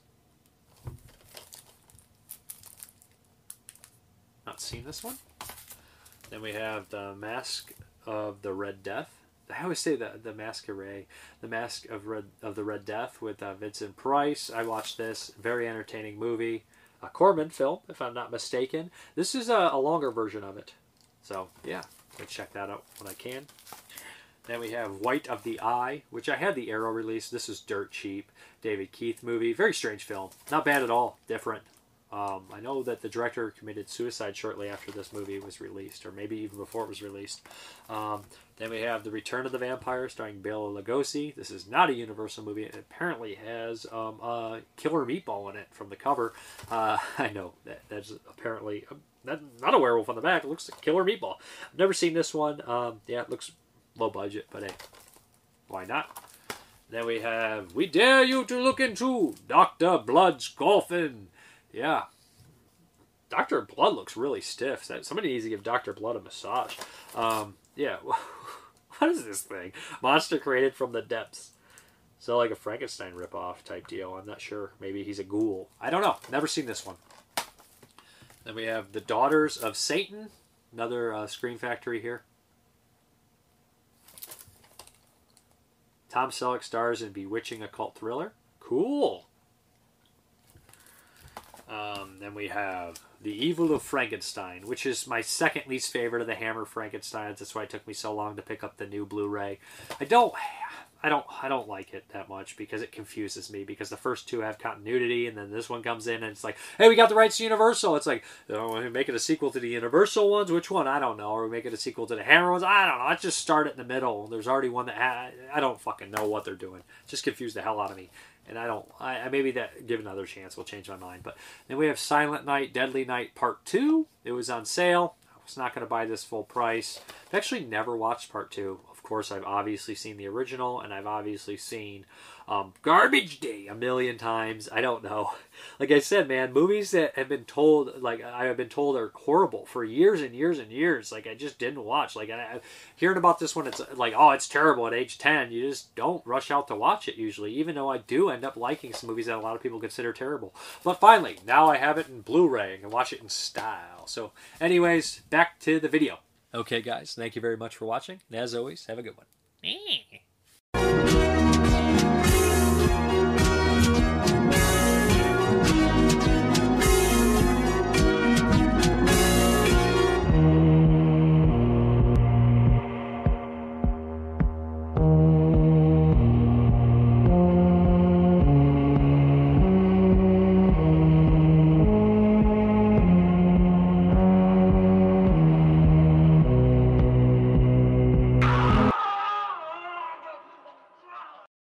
A: Not seen this one. Then we have The Mask of the Red Death. I always say the the Masquerade, the Mask of Red of the Red Death with uh, Vincent Price. I watched this very entertaining movie, a Corman film, if I'm not mistaken. This is a, a longer version of it, so yeah, go check that out when I can. Then we have White of the Eye, which I had the Arrow release. This is dirt cheap. David Keith movie. Very strange film. Not bad at all. Different. Um, I know that the director committed suicide shortly after this movie was released, or maybe even before it was released. Um, then we have The Return of the Vampire, starring Bela Lugosi. This is not a Universal movie. It apparently has um, a killer meatball in it from the cover. Uh, I know that that's apparently not, not a werewolf on the back. It looks like killer meatball. I've never seen this one. Um, yeah, it looks low budget, but hey, why not? Then we have We Dare You to Look Into Dr. Blood's Coffin. Yeah. Dr. Blood looks really stiff. Somebody needs to give Dr. Blood a massage. Um, yeah. what is this thing? Monster created from the depths. So like a Frankenstein ripoff type deal. I'm not sure. Maybe he's a ghoul. I don't know. Never seen this one. Then we have The Daughters of Satan. Another uh, Scream Factory here. Tom Selleck stars in bewitching occult thriller. Cool. Um, then we have The Evil of Frankenstein, which is my second least favorite of the Hammer Frankensteins. That's why it took me so long to pick up the new Blu-ray. I don't, I don't, I don't like it that much because it confuses me. Because the first two have continuity, and then this one comes in and it's like, hey, we got the rights to Universal. It's like, oh, we make it a sequel to the Universal ones. Which one? I don't know. Or we make it a sequel to the Hammer ones. I don't know. Let's just start it in the middle. There's already one that ha- I don't fucking know what they're doing. Just confused the hell out of me and I don't. I, I maybe that give another chance will change my mind. But then we have Silent Night, Deadly Night Part Two. It was on sale. I was not going to buy this full price. I've actually never watched Part Two. Of course, I've obviously seen the original, and I've obviously seen um, Garbage Day a million times. I don't know. Like I said, man, movies that have been told, like I have been told, are horrible for years and years and years. Like I just didn't watch. Like I, hearing about this one, it's like, oh, it's terrible at age ten. You just don't rush out to watch it usually, even though I do end up liking some movies that a lot of people consider terrible. But finally, now I have it in Blu-ray and can watch it in style. So, anyways, back to the video. Okay, guys, thank you very much for watching. And as always, have a good one.